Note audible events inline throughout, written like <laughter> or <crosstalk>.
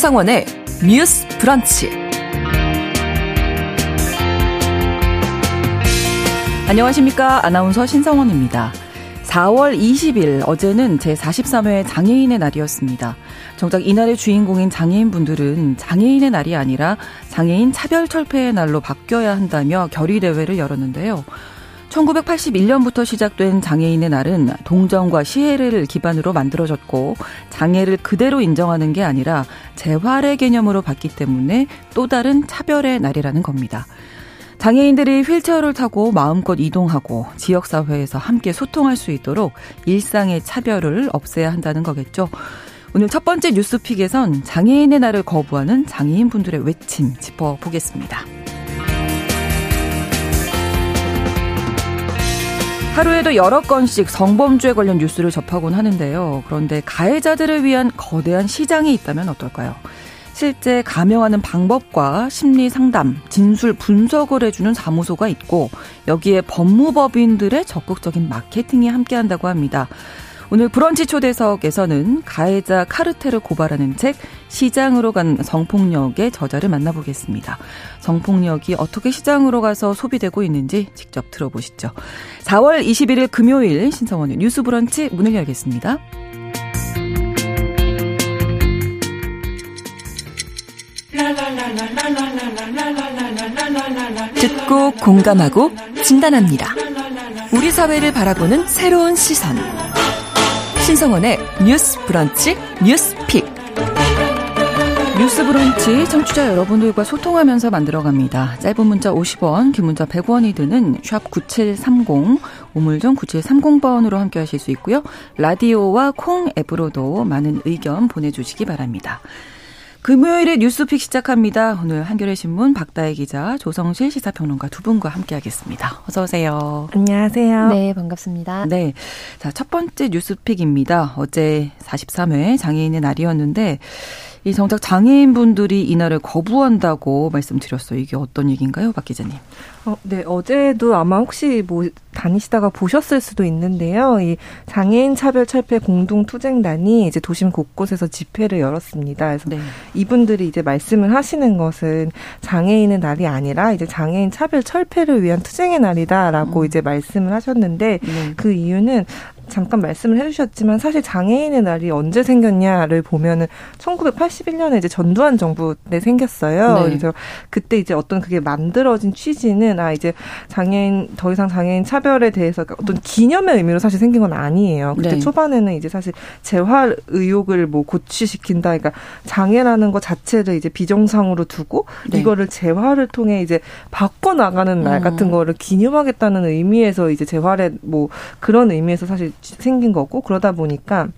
신성원의 뉴스 브런치. 안녕하십니까. 아나운서 신성원입니다. 4월 20일 어제는 제43회 장애인의 날이었습니다. 정작 이날의 주인공인 장애인분들은 장애인의 날이 아니라 장애인 차별 철폐의 날로 바뀌어야 한다며 결의대회를 열었는데요. 1981년부터 시작된 장애인의 날은 동정과 시혜를 기반으로 만들어졌고 장애를 그대로 인정하는 게 아니라 재활의 개념으로 봤기 때문에 또 다른 차별의 날이라는 겁니다. 장애인들이 휠체어를 타고 마음껏 이동하고 지역사회에서 함께 소통할 수 있도록 일상의 차별을 없애야 한다는 거겠죠. 오늘 첫 번째 뉴스픽에선 장애인의 날을 거부하는 장애인분들의 외침 짚어보겠습니다. 하루에도 여러 건씩 성범죄 관련 뉴스를 접하곤 하는데요. 그런데 가해자들을 위한 거대한 시장이 있다면 어떨까요? 실제 감형하는 방법과 심리 상담, 진술 분석을 해주는 사무소가 있고 여기에 법무법인들의 적극적인 마케팅이 함께한다고 합니다. 오늘 브런치 초대석에서는 가해자 카르텔을 고발하는 책 시장으로 간 성폭력의 저자를 만나보겠습니다. 성폭력이 어떻게 시장으로 가서 소비되고 있는지 직접 들어보시죠. 4월 21일 금요일 신성원의 뉴스 브런치 문을 열겠습니다. 듣고 공감하고 진단합니다. 우리 사회를 바라보는 새로운 시선. 신성원의 뉴스 브런치 뉴스 픽. 뉴스 브런치 청취자 여러분들과 소통하면서 만들어갑니다. 짧은 문자 50원, 긴 문자 100원이 드는 샵 9730, 우물정 9730번으로 함께 하실 수 있고요. 라디오와 콩 앱으로도 많은 의견 보내주시기 바랍니다. 금요일에 뉴스픽 시작합니다. 오늘 한겨레 신문 박다혜 기자, 조성실 시사평론가 두 분과 함께하겠습니다. 어서 오세요. 안녕하세요. 네, 반갑습니다. 네, 자첫 번째 뉴스픽입니다. 어제 43회 장애인의 날이었는데 이 정작 장애인분들이 이날을 거부한다고 말씀드렸어요. 이게 어떤 얘기인가요, 박 기자님? 어, 네, 어제도 아마 혹시 뭐 다니시다가 보셨을 수도 있는데요. 이 장애인 차별 철폐 공동 투쟁단이 이제 도심 곳곳에서 집회를 열었습니다. 그래서 네. 이분들이 이제 말씀을 하시는 것은 장애인의 날이 아니라 이제 장애인 차별 철폐를 위한 투쟁의 날이다라고 음. 이제 말씀을 하셨는데 네. 그 이유는 잠깐 말씀을 해주셨지만 사실 장애인의 날이 언제 생겼냐를 보면은 1981년에 이제 전두환 정부 때 생겼어요. 네. 그래서 그때 이제 어떤 그게 만들어진 취지는 아 이제 장애인 더 이상 장애인 차별에 대해서 어떤 기념의 의미로 사실 생긴 건 아니에요. 그때 네. 초반에는 이제 사실 재활 의혹을 뭐 고취시킨다. 그러니까 장애라는 것 자체를 이제 비정상으로 두고 네. 이거를 재활을 통해 이제 바꿔 나가는 날 음. 같은 거를 기념하겠다는 의미에서 이제 재활의 뭐 그런 의미에서 사실 생긴 거고 그러다 보니까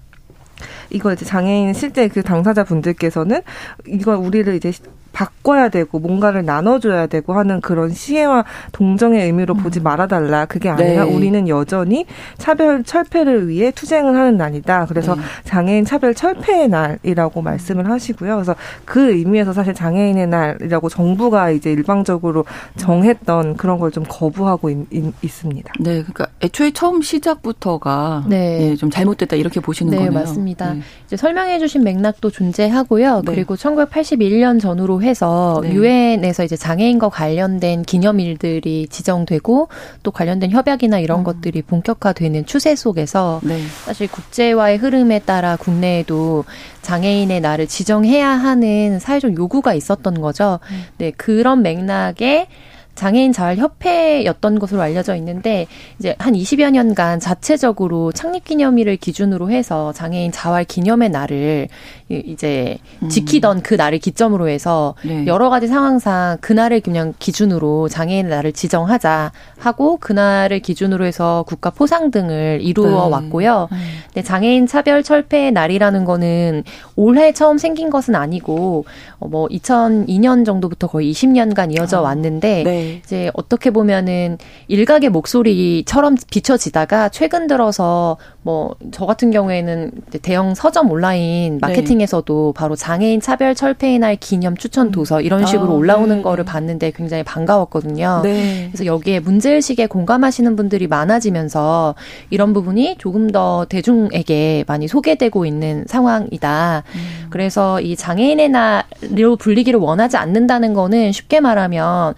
이거 이제 장애인 실제 그 당사자 분들께서는 이걸 우리를 이제 바꿔야 되고 뭔가를 나눠줘야 되고 하는 그런 시혜와 동정의 의미로 보지 음. 말아달라. 그게 아니라 네. 우리는 여전히 차별 철폐를 위해 투쟁을 하는 날이다. 그래서 네. 장애인 차별 철폐의 날이라고 말씀을 하시고요. 그래서 그 의미에서 사실 장애인의 날이라고 정부가 이제 일방적으로 정했던 그런 걸 좀 거부하고 있, 있, 습니다 네, 그러니까 애초에 처음 시작부터가 네. 네, 좀 잘못됐다 이렇게 보시는 네, 거네요. 맞습니다. 네. 이제 설명해 주신 맥락도 존재하고요. 네. 그리고 1981년 전후로 해서 네. 유엔에서 이제 장애인과 관련된 기념일들이 지정되고 또 관련된 협약이나 이런 음. 것들이 본격화되는 추세 속에서 네. 사실 국제화의 흐름에 따라 국내에도 장애인의 날을 지정해야 하는 사회적 요구가 있었던 거죠. 음. 네, 그런 맥락에 장애인 자활 협회였던 것으로 알려져 있는데 이제 한 20여 년간 자체적으로 창립 기념일을 기준으로 해서 장애인 자활 기념의 날을 이제 음. 지키던 그 날을 기점으로 해서 네. 여러 가지 상황상 그날을 그냥 기준으로 장애인 날을 지정하자 하고 그날을 기준으로 해서 국가 포상 등을 이루어 네. 왔고요. 네. 근데 장애인 차별 철폐의 날이라는 거는 올해 처음 생긴 것은 아니고 어, 뭐 2002년 정도부터 거의 20년간 이어져 어. 왔는데 네. 이제 어떻게 보면은 일각의 목소리처럼 비춰지다가 최근 들어서 뭐 저 같은 경우에는 대형 서점 온라인 마케팅 중에서도 바로 장애인 차별 철폐의 날 기념 추천 도서 이런 식으로 아, 올라오는 네. 거를 봤는데 굉장히 반가웠거든요. 네. 그래서 여기에 문제의식에 공감하시는 분들이 많아지면서 이런 부분이 조금 더 대중에게 많이 소개되고 있는 상황이다. 음. 그래서 이 장애인의 날로 불리기를 원하지 않는다는 거는 쉽게 말하면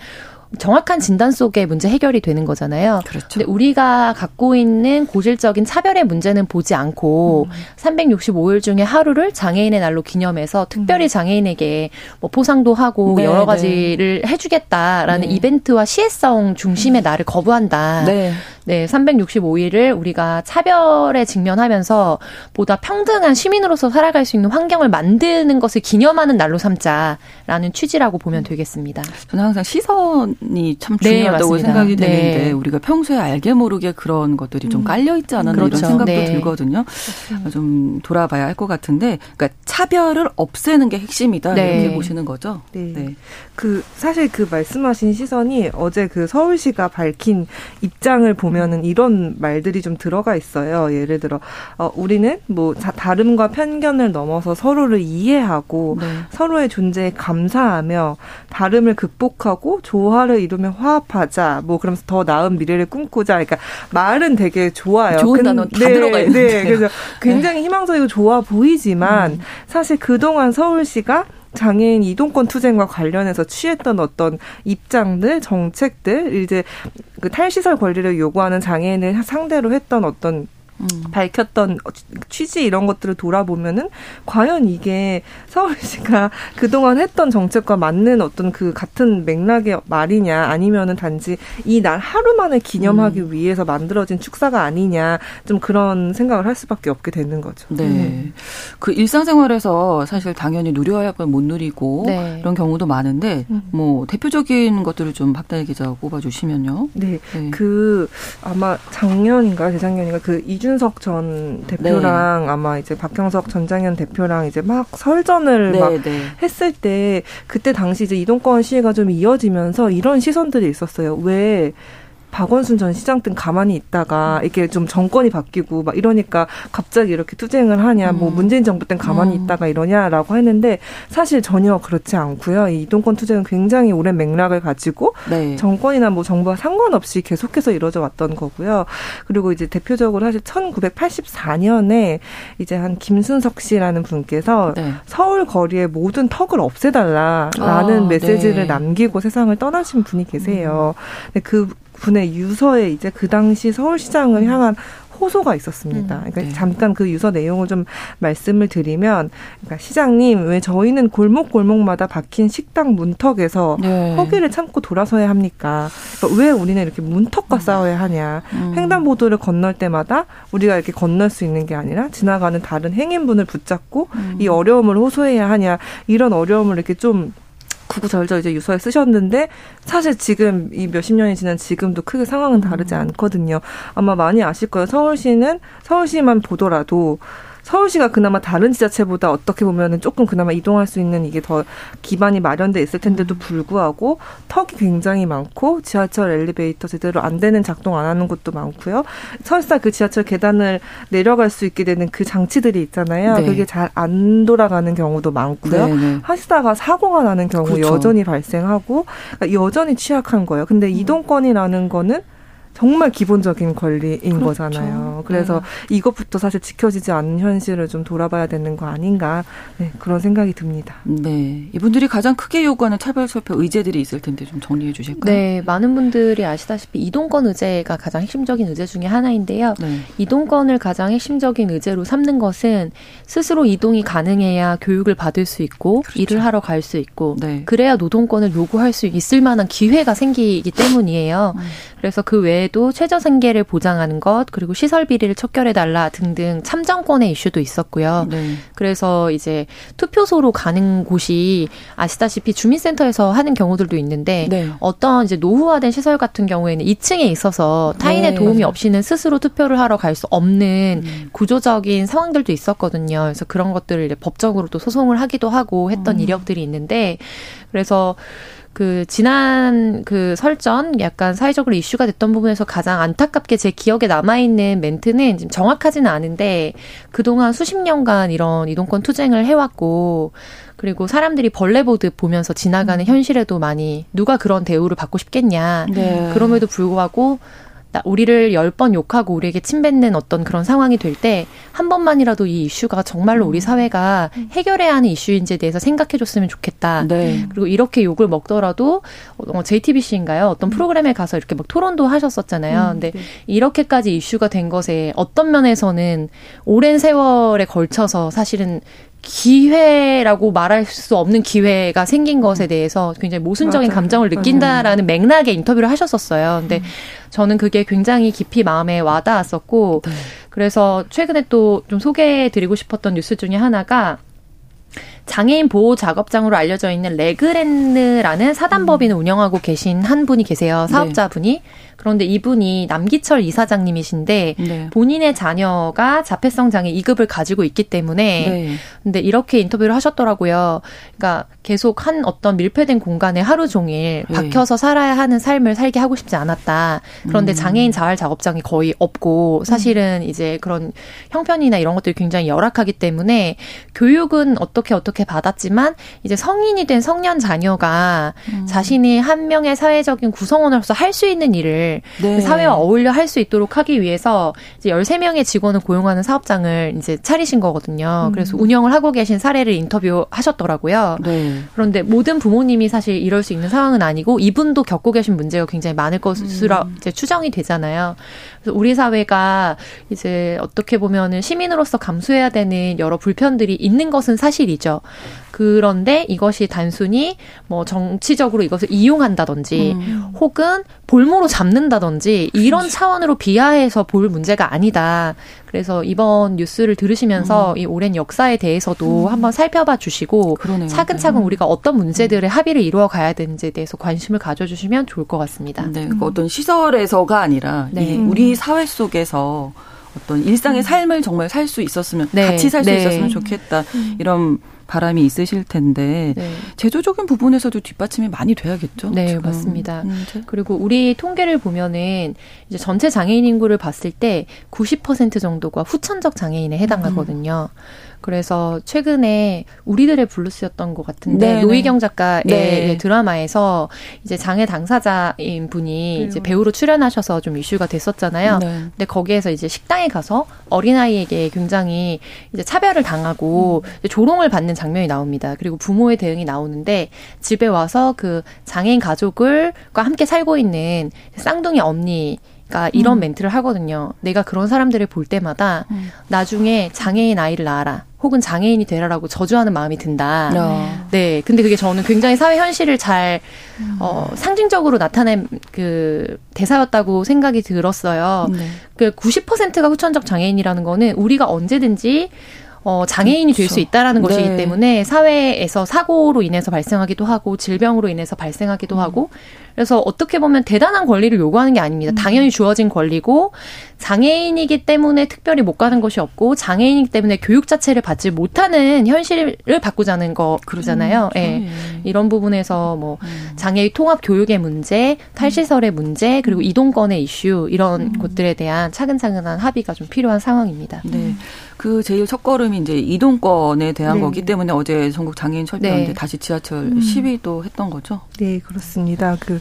정확한 진단 속에 문제 해결이 되는 거잖아요. 그렇죠. 근데 우리가 갖고 있는 고질적인 차별의 문제는 보지 않고 음. 365일 중에 하루를 장애인의 날로 기념해서 특별히 음. 장애인에게 뭐 포상도 하고 네, 여러 네. 가지를 네. 해주겠다라는 네. 이벤트와 시혜성 중심의 음. 날을 거부한다. 네. 네, 365일을 우리가 차별에 직면하면서 보다 평등한 시민으로서 살아갈 수 있는 환경을 만드는 것을 기념하는 날로 삼자라는 취지라고 보면 되겠습니다. 저는 항상 시선 이참 네, 중요하다고 네, 생각이 되는데 네. 우리가 평소에 알게 모르게 그런 것들이 좀 음. 깔려 있지 않았나 그렇죠. 이런 생각도 네. 들거든요. 그렇습니다. 좀 돌아봐야 할 것 같은데, 그러니까 차별을 없애는 게 핵심이다 네. 이렇게 보시는 거죠. 네. 네. 그 사실 그 말씀하신 시선이 어제 그 서울시가 밝힌 입장을 보면 보면은 이런 말들이 좀 들어가 있어요. 예를 들어 어, 우리는 뭐 다름과 편견을 넘어서 서로를 이해하고 네. 서로의 존재에 감사하며 다름을 극복하고 조화를 이루며 화합하자. 뭐 그러면서 더 나은 미래를 꿈꾸자. 그러니까 말은 되게 좋아요. 좋은 근, 단어 다 네, 들어가 있는데. 네, 그래서 굉장히 네. 희망적이고 좋아 보이지만 음. 사실 그동안 서울시가 장애인 이동권 투쟁과 관련해서 취했던 어떤 입장들, 정책들, 이제 그 탈시설 권리를 요구하는 장애인을 상대로 했던 어떤 음. 밝혔던 취지 이런 것들을 돌아보면은 과연 이게 서울시가 <laughs> 그동안 했던 정책과 맞는 어떤 그 같은 맥락의 말이냐 아니면은 단지 이 날 하루만을 기념하기 음. 위해서 만들어진 축사가 아니냐 좀 그런 생각을 할 수밖에 없게 되는 거죠. 네. 음. 그 일상생활에서 사실 당연히 누려야 할 건 못 누리고 네. 이런 경우도 많은데 음. 뭐 대표적인 것들을 좀 박다혜 기자가 꼽아 주시면요. 네. 네. 그 아마 작년인가 재작년인가 그 이 준석 전 대표랑 네. 아마 이제 박형석 전장현 대표랑 이제 막 설전을 네, 막 네. 했을 때 그때 당시 이제 이동권 시위가 좀 이어지면서 이런 시선들이 있었어요. 왜 박원순 전 시장 등 가만히 있다가 이게 좀 정권이 바뀌고 막 이러니까 갑자기 이렇게 투쟁을 하냐, 뭐 음. 문재인 정부 땐 가만히 음. 있다가 이러냐라고 했는데 사실 전혀 그렇지 않고요. 이 이동권 투쟁은 굉장히 오랜 맥락을 가지고 네. 정권이나 뭐 정부와 상관없이 계속해서 이루어져 왔던 거고요. 그리고 이제 대표적으로 사실 1984년에 이제 한 김순석 씨라는 분께서 네. 서울 거리의 모든 턱을 없애달라라는 아, 메시지를 네. 남기고 세상을 떠나신 분이 계세요. 음. 근데 그 분의 유서에 이제 그 당시 서울시장을 음. 향한 호소가 있었습니다. 음, 그러니까 네. 잠깐 그 유서 내용을 좀 말씀을 드리면, 그러니까 시장님 왜 저희는 골목 골목마다 박힌 식당 문턱에서 네. 허기를 참고 돌아서야 합니까? 그러니까 왜 우리는 이렇게 문턱과 음. 싸워야 하냐? 음. 횡단보도를 건널 때마다 우리가 이렇게 건널 수 있는 게 아니라 지나가는 다른 행인분을 붙잡고 음. 이 어려움을 호소해야 하냐? 이런 어려움을 이렇게 좀 구구절절 이제 유서에 쓰셨는데 사실 지금 이 몇십 년이 지난 지금도 크게 상황은 다르지 음. 않거든요. 아마 많이 아실 거예요. 서울시는 서울시만 보더라도 서울시가 그나마 다른 지자체보다 어떻게 보면은 조금 그나마 이동할 수 있는 이게 더 기반이 마련돼 있을 텐데도 음. 불구하고 턱이 굉장히 많고 지하철 엘리베이터 제대로 안 되는 작동 안 하는 곳도 많고요. 설사 그 지하철 계단을 내려갈 수 있게 되는 그 장치들이 있잖아요. 네. 그게 잘 안 돌아가는 경우도 많고요. 네, 네. 하시다가 사고가 나는 경우 그렇죠. 여전히 발생하고 그러니까 여전히 취약한 거예요. 근데 음. 이동권이라는 거는 정말 기본적인 권리인 그렇죠. 거잖아요. 그래서 네. 이것부터 사실 지켜지지 않는 현실을 좀 돌아봐야 되는 거 아닌가 네, 그런 생각이 듭니다. 네, 이분들이 가장 크게 요구하는 차별설표 의제들이 있을 텐데 좀 정리해 주실까요? 네, 많은 분들이 아시다시피 이동권 의제가 가장 핵심적인 의제 중에 하나인데요. 네. 이동권을 가장 핵심적인 의제로 삼는 것은 스스로 이동이 가능해야 교육을 받을 수 있고 그렇죠. 일을 하러 갈 수 있고 네. 그래야 노동권을 요구할 수 있을 만한 기회가 생기기 때문이에요. 음. 그래서 그 외에도 최저 생계를 보장하는 것 그리고 시설 비리를 척결해 달라 등등 참정권의 이슈도 있었고요. 네. 그래서 이제 투표소로 가는 곳이 아시다시피 주민센터에서 하는 경우들도 있는데 네. 어떤 이제 노후화된 시설 같은 경우에는 2층에 있어서 타인의 네. 도움이 없이는 스스로 투표를 하러 갈 수 없는 음. 구조적인 상황들도 있었거든요. 그래서 그런 것들을 법적으로 또 소송을 하기도 하고 했던 음. 이력들이 있는데 그래서 그 지난 그 설전 약간 사회적으로 이슈가 됐던 부분에서 가장 안타깝게 제 기억에 남아 있는 멘트는 지금 정확하지는 않은데 그동안 수십 년간 이런 이동권 투쟁을 해왔고 그리고 사람들이 벌레 보듯 보면서 지나가는 음. 현실에도 많이 누가 그런 대우를 받고 싶겠냐. 네. 그럼에도 불구하고 우리를 열 번 욕하고 우리에게 침뱉는 어떤 그런 상황이 될 때 한 번만이라도 이 이슈가 정말로 우리 음. 사회가 해결해야 하는 이슈인지에 대해서 생각해 줬으면 좋겠다. 네. 그리고 이렇게 욕을 먹더라도 어, JTBC인가요? 어떤 음. 프로그램에 가서 이렇게 막 토론도 하셨었잖아요. 음, 근데 네. 이렇게까지 이슈가 된 것에 어떤 면에서는 오랜 세월에 걸쳐서 사실은 기회라고 말할 수 없는 기회가 생긴 것에 대해서 굉장히 모순적인 맞아요. 감정을 느낀다라는 맥락의 인터뷰를 하셨었어요. 근데 음. 저는 그게 굉장히 깊이 마음에 와닿았었고, 네. 그래서 최근에 또 좀 소개해드리고 싶었던 뉴스 중에 하나가 장애인 보호 작업장으로 알려져 있는 레그랜느라는 사단법인을 음. 운영하고 계신 한 분이 계세요. 사업자분이. 네. 그런데 이분이 남기철 이사장님이신데 네. 본인의 자녀가 자폐성 장애 2급을 가지고 있기 때문에 네. 근데 이렇게 인터뷰를 하셨더라고요. 그러니까 계속 한 어떤 밀폐된 공간에 하루 종일 네. 박혀서 살아야 하는 삶을 살게 하고 싶지 않았다. 그런데 음. 장애인 자활 작업장이 거의 없고 사실은 음. 이제 그런 형편이나 이런 것들이 굉장히 열악하기 때문에 교육은 어떻게 어떻게 받았지만 이제 성인이 된 성년 자녀가 음. 자신이 한 명의 사회적인 구성원으로서 할 수 있는 일을 네. 사회와 어울려 할 수 있도록 하기 위해서 이제 13명의 직원을 고용하는 사업장을 이제 차리신 거거든요. 음. 그래서 운영을 하고 계신 사례를 인터뷰하셨더라고요. 네. 그런데 모든 부모님이 사실 이럴 수 있는 상황은 아니고 이분도 겪고 계신 문제가 굉장히 많을 것으로 음. 이제 추정이 되잖아요. 그래서 우리 사회가 이제 어떻게 보면은 시민으로서 감수해야 되는 여러 불편들이 있는 것은 사실이죠. 그런데 이것이 단순히 뭐 정치적으로 이것을 이용한다든지 음. 혹은 볼모로 잡는다든지 이런 그렇지. 차원으로 비하해서 볼 문제가 아니다. 그래서 이번 뉴스를 들으시면서 음. 이 오랜 역사에 대해서도 음. 한번 살펴봐 주시고 그러네요. 차근차근 네. 우리가 어떤 문제들의 음. 합의를 이루어 가야 되는지에 대해서 관심을 가져주시면 좋을 것 같습니다. 네, 그 어떤 시설에서가 아니라 네. 우리 사회 속에서 어떤 일상의 음. 삶을 정말 살 수 있었으면 네. 같이 살수 네. 있었으면 좋겠다 이런 바람이 있으실 텐데 네. 제도적인 부분에서도 뒷받침이 많이 돼야겠죠. 네, 지금. 맞습니다. 음, 그리고 우리 통계를 보면은 이제 전체 장애인 인구를 봤을 때 90% 정도가 후천적 장애인에 해당하거든요. 음. 그래서 최근에 우리들의 블루스였던 것 같은데 네네. 노희경 작가의 네. 드라마에서 이제 장애 당사자인 분이 이제 배우로 출연하셔서 좀 이슈가 됐었잖아요. 네. 근데 거기에서 이제 식당에 가서 어린아이에게 굉장히 이제 차별을 당하고 음. 조롱을 받는 장면이 나옵니다. 그리고 부모의 대응이 나오는데 집에 와서 그 장애인 가족을과 함께 살고 있는 쌍둥이 언니 가 이런 음. 멘트를 하거든요. 내가 그런 사람들을 볼 때마다 음. 나중에 장애인 아이를 낳아라. 혹은 장애인이 되라라고 저주하는 마음이 든다. 어. 네. 근데 그게 저는 굉장히 사회 현실을 잘, 음. 어, 상징적으로 나타낸 그 대사였다고 생각이 들었어요. 네. 그 90%가 후천적 장애인이라는 거는 우리가 언제든지 어, 장애인이 될수 그렇죠. 있다라는 네. 것이기 때문에 사회에서 사고로 인해서 발생하기도 하고 질병으로 인해서 발생하기도 음. 하고 그래서 어떻게 보면 대단한 권리를 요구하는 게 아닙니다. 음. 당연히 주어진 권리고 장애인이기 때문에 특별히 못 가는 것이 없고 장애인이기 때문에 교육 자체를 받지 못하는 현실을 바꾸자는 거 그러잖아요. 음, 예. 네. 이런 부분에서 뭐 음. 장애인 통합 교육의 문제, 탈시설의 문제, 그리고 음. 이동권의 이슈 이런 음. 것들에 대한 차근차근한 합의가 좀 필요한 상황입니다. 네. 그 제일 첫걸음이 이제 이동권에 대한 네. 거기 때문에 어제 전국 장애인 철폐연대 네. 다시 지하철 음. 시위도 했던 거죠? 네, 그렇습니다. 그 어,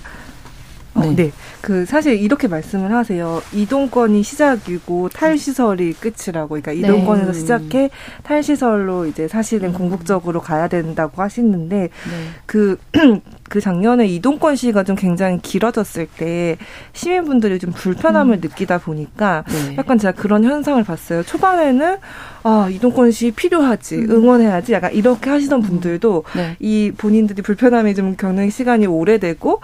네. 네. 그 사실 이렇게 말씀을 하세요. 이동권이 시작이고 탈시설이 끝이라고. 그러니까 네. 이동권에서 네. 시작해 탈시설로 이제 사실은 음. 궁극적으로 가야 된다고 하시는데 네. 그, <clears throat> 그 작년에 이동권 시가 좀 굉장히 길어졌을 때 시민분들이 좀 불편함을 음. 느끼다 보니까 네. 약간 제가 그런 현상을 봤어요. 초반에는 아, 이동권 시 필요하지, 음. 응원해야지, 약간 이렇게 하시던 분들도 네. 이 본인들이 불편함이 좀 겪는 시간이 오래되고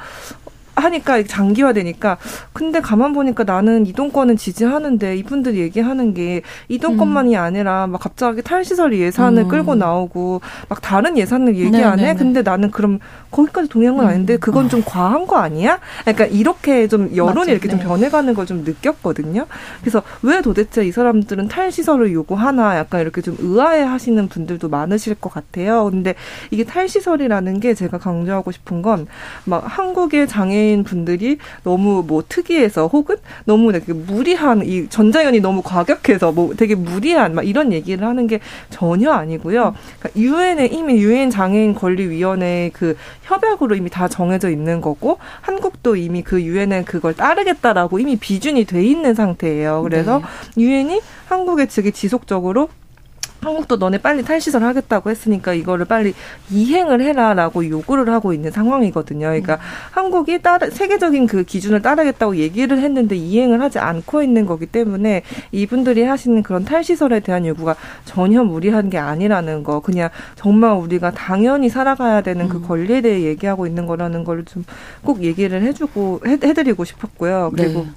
하니까 장기화되니까 근데 가만 보니까 나는 이동권은 지지하는데 이분들이 얘기하는 게 이동권만이 음. 아니라 막 갑자기 탈시설 예산을 음. 끌고 나오고 막 다른 예산을 얘기 네, 안 해. 근데 나는 그럼 거기까지 동의한 건 음. 아닌데 그건 좀 과한 거 아니야? 그러니까 이렇게 좀 여론이 맞죠. 이렇게 좀 네. 변해가는 걸 좀 느꼈거든요. 그래서 왜 도대체 이 사람들은 탈시설을 요구하나 약간 이렇게 좀 의아해 하시는 분들도 많으실 것 같아요. 근데 이게 탈시설이라는 게 제가 강조하고 싶은 건 막 한국의 장애 인 분들이 너무 뭐 특이해서 혹은 너무 되게 무리한 이 전자연이 너무 과격해서 뭐 되게 무리한 막 이런 얘기를 하는 게 전혀 아니고요. 그러니까 유엔에 이미 유엔 장애인 권리 위원회 그 협약으로 이미 다 정해져 있는 거고 한국도 이미 그 유엔에 그걸 따르겠다라고 이미 비준이 돼 있는 상태예요. 그래서 네. 유엔이 네. 한국의 측이 지속적으로 한국도 너네 빨리 탈시설 하겠다고 했으니까 이거를 빨리 이행을 해라라고 요구를 하고 있는 상황이거든요. 그러니까 음. 한국이 따르, 세계적인 그 기준을 따르겠다고 얘기를 했는데 이행을 하지 않고 있는 거기 때문에 이분들이 하시는 그런 탈시설에 대한 요구가 전혀 무리한 게 아니라는 거. 그냥 정말 우리가 당연히 살아가야 되는 그 음. 권리에 대해 얘기하고 있는 거라는 걸 좀 꼭 얘기를 해주고 해, 해드리고 싶었고요. 그리고 네.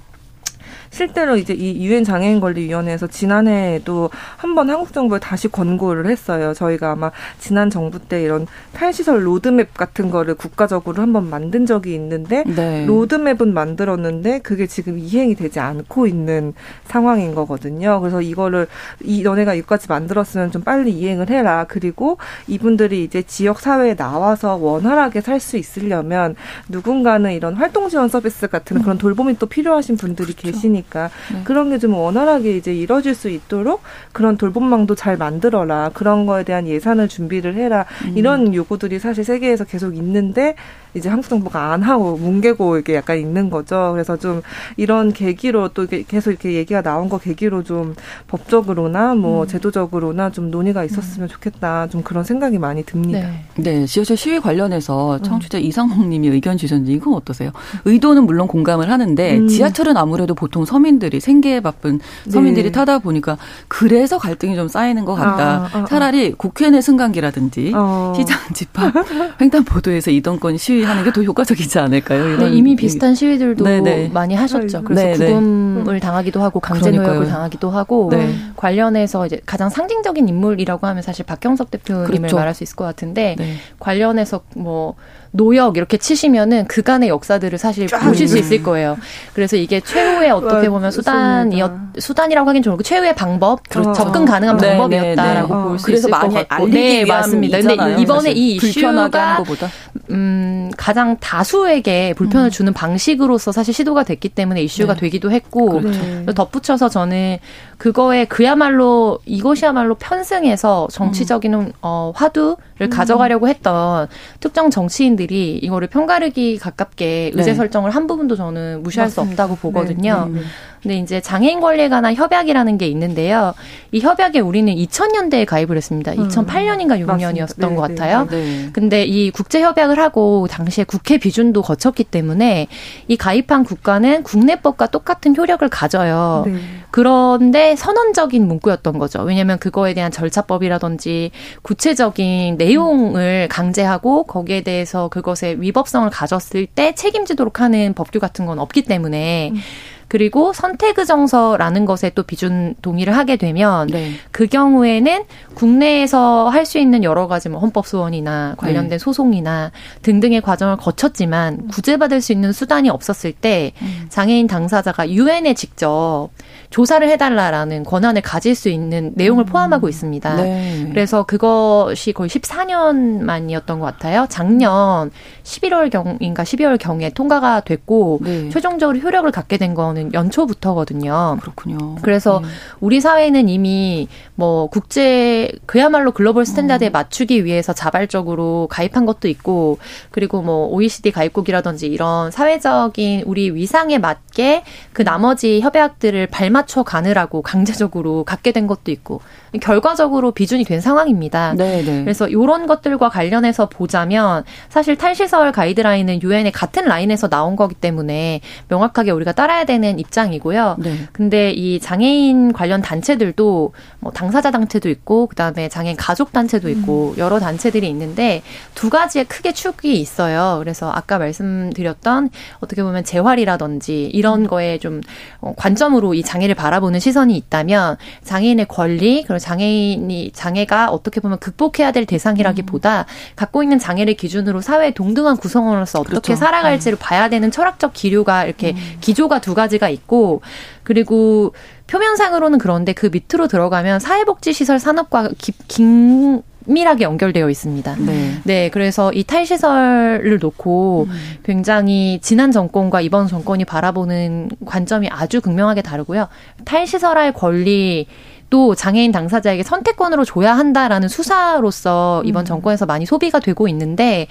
실제로 이제 이 유엔 장애인 권리 위원회에서 지난해에도 한 번 한국 정부에 다시 권고를 했어요. 저희가 아마 지난 정부 때 이런 탈시설 로드맵 같은 거를 국가적으로 한 번 만든 적이 있는데 네. 로드맵은 만들었는데 그게 지금 이행이 되지 않고 있는 상황인 거거든요. 그래서 이거를 이 너네가 이것까지 만들었으면 좀 빨리 이행을 해라. 그리고 이분들이 이제 지역 사회에 나와서 원활하게 살 수 있으려면 누군가는 이런 활동 지원 서비스 같은 그런 돌봄이 또 필요하신 분들이 그렇죠. 계시니까 하니까 네. 그런 게 좀 원활하게 이제 이뤄질 수 있도록 그런 돌봄망도 잘 만들어라 그런 거에 대한 예산을 준비를 해라 음. 이런 요구들이 사실 세계에서 계속 있는데 이제 한국 정부가 안 하고 뭉개고 이렇게 약간 있는 거죠. 그래서 좀 이런 계기로 또 계속 이렇게 얘기가 나온 거 계기로 좀 법적으로나 뭐 음. 제도적으로나 좀 논의가 있었으면 음. 좋겠다. 좀 그런 생각이 많이 듭니다. 네. 네. 지하철 시위 관련해서 음. 청취자 음. 이상홍 님이 의견 주셨는데 이건 어떠세요? 의도는 물론 공감을 하는데 음. 지하철은 아무래도 보통 서민들이 생계에 바쁜 서민들이 네. 타다 보니까 그래서 갈등이 좀 쌓이는 것 같다. 아, 아, 아. 차라리 국회 내 승강기라든지 어. 시장 집합 <laughs> 횡단보도에서 이동권 시위 하는 게 더 효과적이지 않을까요? 네, 이미 비슷한 시위들도 네네. 네. 많이 하셨죠. 그래서 네네. 구금을 당하기도 하고 강제 노역을 당하기도 하고 네. 관련해서 이제 가장 상징적인 인물이라고 하면 사실 박경석 대표님을 그렇죠. 말할 수 있을 것 같은데 네. 관련해서 뭐 노역 이렇게 치시면은 그간의 역사들을 사실 보실 수 있을 거예요. 그래서 이게 최후의 어떻게 보면 수단이었 수단이라고 하긴 좀 최후의 방법, 그렇죠. 접근 가능한 네, 방법이었다라고 네, 네. 볼수 있을 것 같고. 네, 맞습니다. 근데 이번에 이 이슈가 음, 가장 다수에게 불편을 음. 주는 방식으로서 사실 시도가 됐기 때문에 이슈가 네. 되기도 했고 그렇죠. 덧붙여서 저는 그거에 그야말로 이것이야말로 편승해서 정치적인 음. 어, 화두를 음. 가져가려고 했던 특정 정치인들 이 이거를 편가르기 가깝게 의제 네. 설정을 한 부분도 저는 무시할 맞습니다. 수 없다고 보거든요. 네. 네. 근데 이제 장애인 권리에 관한 협약이라는 게 있는데요. 이 협약에 우리는 2000년대에 가입을 했습니다. 2008년인가 음, 6년이었던 네, 것 네. 같아요. 네. 근데 이 국제 협약을 하고 당시에 국회 비준도 거쳤기 때문에 이 가입한 국가는 국내법과 똑같은 효력을 가져요. 네. 그런데 선언적인 문구였던 거죠. 왜냐하면 그거에 대한 절차법이라든지 구체적인 내용을 강제하고 거기에 대해서 그것의 위법성을 가졌을 때 책임지도록 하는 법규 같은 건 없기 때문에 음. 그리고 선택 의 정서라는 것에 또 비준 동의를 하게 되면 네. 그 경우에는 국내에서 할 수 있는 여러 가지 뭐 헌법 소원이나 관련된 네. 소송이나 등등의 과정을 거쳤지만 구제받을 수 있는 수단이 없었을 때 음. 장애인 당사자가 유엔에 직접 조사를 해달라라는 권한을 가질 수 있는 내용을 음. 포함하고 있습니다. 네. 그래서 그것이 거의 14년 만이었던 것 같아요. 작년 11월 경인가 12월 경에 통과가 됐고 네. 최종적으로 효력을 갖게 된 거는 연초부터거든요. 그렇군요. 그래서 네. 우리 사회는 이미 뭐 국제 그야말로 global standard에 음. 맞추기 위해서 자발적으로 가입한 것도 있고 그리고 뭐 OECD 가입국이라든지 이런 사회적인 우리 위상에 맞 있게 그 나머지 협약들을 발맞춰 가느라고 강제적으로 갖게 된 것도 있고 결과적으로 비준이 된 상황입니다. 네네. 네. 그래서 이런 것들과 관련해서 보자면 사실 탈시설 가이드라인은 유엔의 같은 라인에서 나온 거기 때문에 명확하게 우리가 따라야 되는 입장이고요. 네. 근데 이 장애인 관련 단체들도 뭐 당사자 단체도 있고 그다음에 장애인 가족 단체도 있고 음. 여러 단체들이 있는데 두 가지의 크게 축이 있어요. 그래서 아까 말씀드렸던 어떻게 보면 재활이라든지 이런 거에 좀 어, 관점으로 이 장애를 바라보는 시선이 있다면 장애인의 권리 그리고 장애인이 장애가 어떻게 보면 극복해야 될 대상이라기보다 음. 갖고 있는 장애를 기준으로 사회의 동등한 구성원으로서 어떻게 그렇죠. 살아갈지를 네. 봐야 되는 철학적 기류가 이렇게 음. 기조가 두 가지가 있고 그리고 표면상으로는 그런데 그 밑으로 들어가면 사회복지시설 산업과 기, 긴 밀하게 연결되어 있습니다. 네. 네, 그래서 이 탈시설을 놓고 음. 굉장히 지난 정권과 이번 정권이 바라보는 관점이 아주 극명하게 다르고요. 탈시설할 권리 또 장애인 당사자에게 선택권으로 줘야 한다라는 수사로서 이번 음. 정권에서 많이 소비가 되고 있는데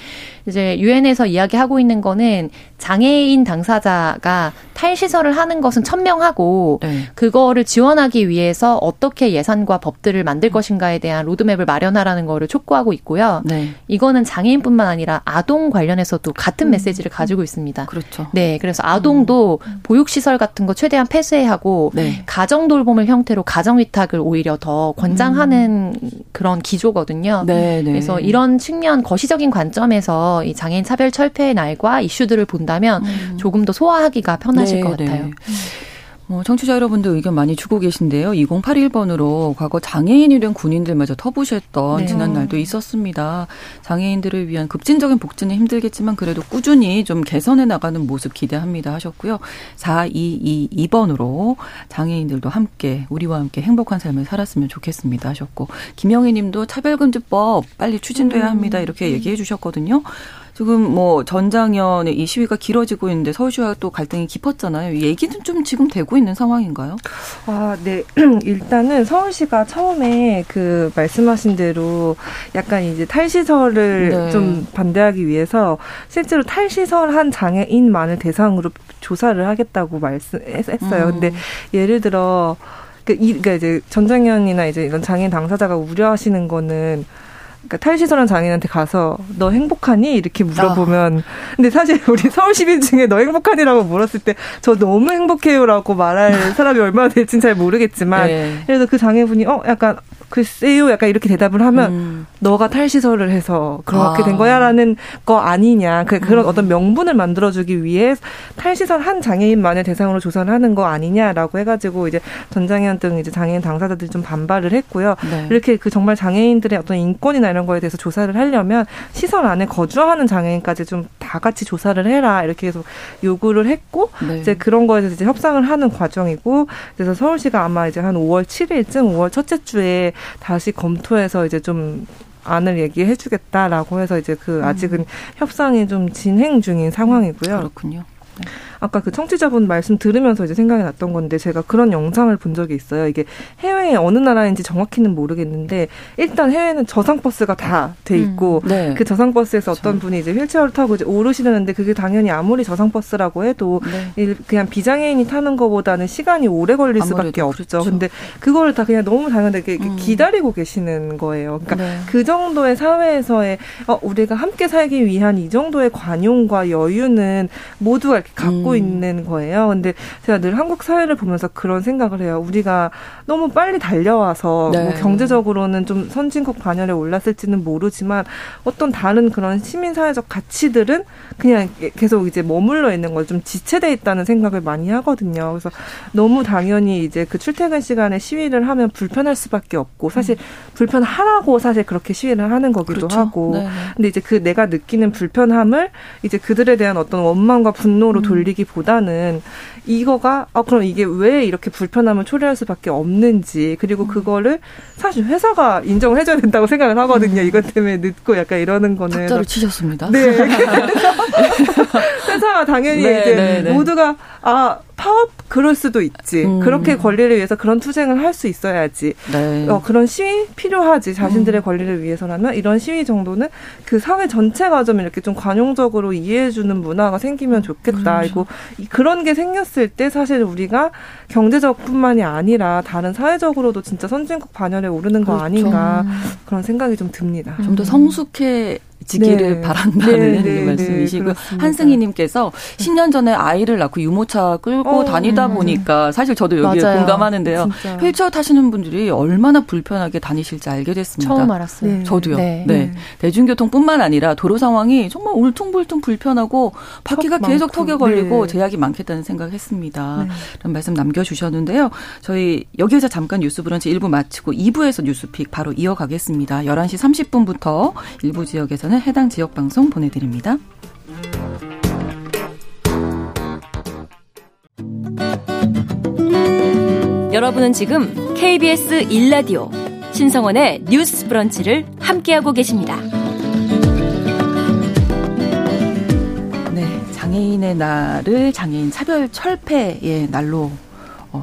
이제 유엔에서 이야기하고 있는 거는 장애인 당사자가 탈시설을 하는 것은 천명하고 네. 그거를 지원하기 위해서 어떻게 예산과 법들을 만들 음. 것인가에 대한 로드맵을 마련하라는 거를 촉구하고 있고요. 네. 이거는 장애인뿐만 아니라 아동 관련해서도 같은 음. 메시지를 가지고 있습니다. 그렇죠. 네, 그래서 아동도 음. 보육시설 같은 거 최대한 폐쇄하고 네. 가정 돌봄을 형태로 가정 위탁 전략을 오히려 더 권장하는 음. 그런 기조거든요. 네, 네. 그래서 이런 측면 거시적인 관점에서 이 장애인 차별 철폐의 날과 이슈들을 본다면 음. 조금 더 소화하기가 편하실 네, 것 네. 같아요. 음. 어, 청취자 여러분들 의견 많이 주고 계신데요. 2081번으로 과거 장애인이 된 군인들마저 터부셨던 네. 지난 날도 있었습니다. 장애인들을 위한 급진적인 복지는 힘들겠지만 그래도 꾸준히 좀 개선해 나가는 모습 기대합니다 하셨고요. 4222번으로 장애인들도 함께 우리와 함께 행복한 삶을 살았으면 좋겠습니다 하셨고 김영희 님도 차별금지법 빨리 추진돼야 합니다 이렇게 얘기해 주셨거든요. 지금 뭐 전장현의 이 시위가 길어지고 있는데 서울시와 또 갈등이 깊었잖아요. 얘기는 좀 지금 되고 있는 상황인가요? 아, 네. <clears throat> 일단은 서울시가 처음에 그 말씀하신 대로 약간 이제 탈시설을 네. 좀 반대하기 위해서 실제로 탈시설 한 장애인만을 대상으로 조사를 하겠다고 말씀했어요. 음. 근데 예를 들어 그, 이, 그니까 이제 전장현이나 이제 이런 장애인 당사자가 우려하시는 거는 그러니까 탈시설한 장애인한테 가서 너 행복하니 이렇게 물어보면 아. 근데 사실 우리 서울 시민 중에 너 행복하니라고 물었을 때 저 너무 행복해요라고 말할 <laughs> 사람이 얼마나 될지는 잘 모르겠지만 네. 그래서 그 장애분이 어 약간 글쎄요 약간 이렇게 대답을 하면 음. 너가 탈시설을 해서 그렇게 아. 된 거야라는 거 아니냐 그 그런 음. 어떤 명분을 만들어주기 위해 탈시설 한 장애인만을 대상으로 조사를 하는 거 아니냐라고 해가지고 이제 전장현 등 이제 장애인 당사자들이 좀 반발을 했고요 네. 이렇게 그 정말 장애인들의 어떤 인권이나 이런 거에 대해서 조사를 하려면 시설 안에 거주하는 장애인까지 좀 다 같이 조사를 해라 이렇게 계속 요구를 했고 네. 이제 그런 거에 대해서 이제 협상을 하는 과정이고 그래서 서울시가 아마 이제 한 5월 7일쯤 5월 첫째 주에 다시 검토해서 이제 좀 안을 얘기해 주겠다라고 해서 이제 그 아직은 음. 협상이 좀 진행 중인 상황이고요. 그렇군요. 네. 아까 그 청취자분 말씀 들으면서 이제 생각이 났던 건데 제가 그런 영상을 본 적이 있어요. 이게 해외 어느 나라인지 정확히는 모르겠는데 일단 해외는 저상 버스가 다 돼 있고 음, 네. 그 저상 버스에서 어떤 분이 이제 휠체어를 타고 이제 오르시는데 그게 당연히 아무리 저상 버스라고 해도 네. 그냥 비장애인이 타는 것보다는 시간이 오래 걸릴 수밖에 없죠. 그렇죠. 근데 그걸 다 그냥 너무 당연하게 음. 기다리고 계시는 거예요. 그러니까 네. 그 정도의 사회에서의 어, 우리가 함께 살기 위한 이 정도의 관용과 여유는 모두가 이렇게 갖고 음. 있는 거예요. 근데 제가 늘 한국 사회를 보면서 그런 생각을 해요. 우리가 너무 빨리 달려와서 뭐 네. 뭐 경제적으로는 좀 선진국 반열에 올랐을지는 모르지만 어떤 다른 그런 시민 사회적 가치들은 그냥 계속 이제 머물러 있는 걸 좀 지체돼 있다는 생각을 많이 하거든요. 그래서 너무 당연히 이제 그 출퇴근 시간에 시위를 하면 불편할 수밖에 없고 사실 음. 불편하라고 사실 그렇게 시위를 하는 거기도 그렇죠. 하고 네. 근데 이제 그 내가 느끼는 불편함을 이제 그들에 대한 어떤 원망과 분노로 음. 돌리기 보다는 이거가 아 그럼 이게 왜 이렇게 불편함을 초래할 수밖에 없는지 그리고 음. 그거를 사실 회사가 인정을 해줘야 된다고 생각을 하거든요. 음. 이것 때문에 늦고 약간 이러는 거는 탁자를 치셨습니다. 네. <laughs> 회사가 당연히 네, 이제 네, 네. 모두가 아 그럴 수도 있지. 음. 그렇게 권리를 위해서 그런 투쟁을 할 수 있어야지. 네. 어, 그런 시위 필요하지. 자신들의 음. 권리를 위해서라면 이런 시위 정도는 그 사회 전체가 좀 이렇게 좀 관용적으로 이해해주는 문화가 생기면 좋겠다. 그렇죠. 이고 그런 게 생겼을 때 사실 우리가 경제적뿐만이 아니라 다른 사회적으로도 진짜 선진국 반열에 오르는 거 그렇죠. 아닌가 그런 생각이 좀 듭니다. 좀 더 성숙해 지기를 네. 바란다는 네, 네, 말씀이시고 네, 한승희님께서 10년 전에 아이를 낳고 유모차 끌고 어, 다니다 음. 보니까 사실 저도 여기에 맞아요. 공감하는데요. 진짜. 휠체어 타시는 분들이 얼마나 불편하게 다니실지 알게 됐습니다. 처음 알았어요. 네. 저도요. 네. 네. 대중교통뿐만 아니라 도로 상황이 정말 울퉁불퉁 불편하고 바퀴가 계속 턱에 걸리고 제약이 많겠다는 생각했습니다. 그런 말씀 남겨주셨는데요. 저희 여기에서 잠깐 뉴스 브런치 1부 마치고 2부에서 뉴스픽 바로 이어가겠습니다. 11시 30분부터 일부 지역에서는 문자는 해당 지역 방송 보내드립니다. 여러분은 지금 KBS 1라디오 신성원의 뉴스 브런치를 함께하고 계십니다. 네, 장애인의 날을 장애인 차별 철폐의 날로 어,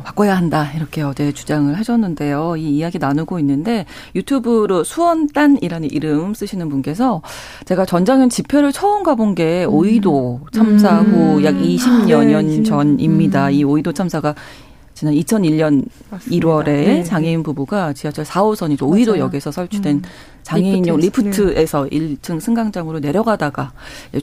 바꿔야 한다 이렇게 어제 주장을 하셨는데요. 이 이야기 나누고 있는데 유튜브로 수원딴이라는 이름 쓰시는 분께서 제가 전장현 집회를 처음 가본 게 음. 오이도 참사 후약 음. 20여 년 네, 전입니다. 음. 이 오이도 참사가 지난 2001년 맞습니다. 1월에 네. 장애인 부부가 지하철 4호선이 오이도역에서 설치된 음. 장애인용 리프트. 에서 네. 1층 승강장으로 내려가다가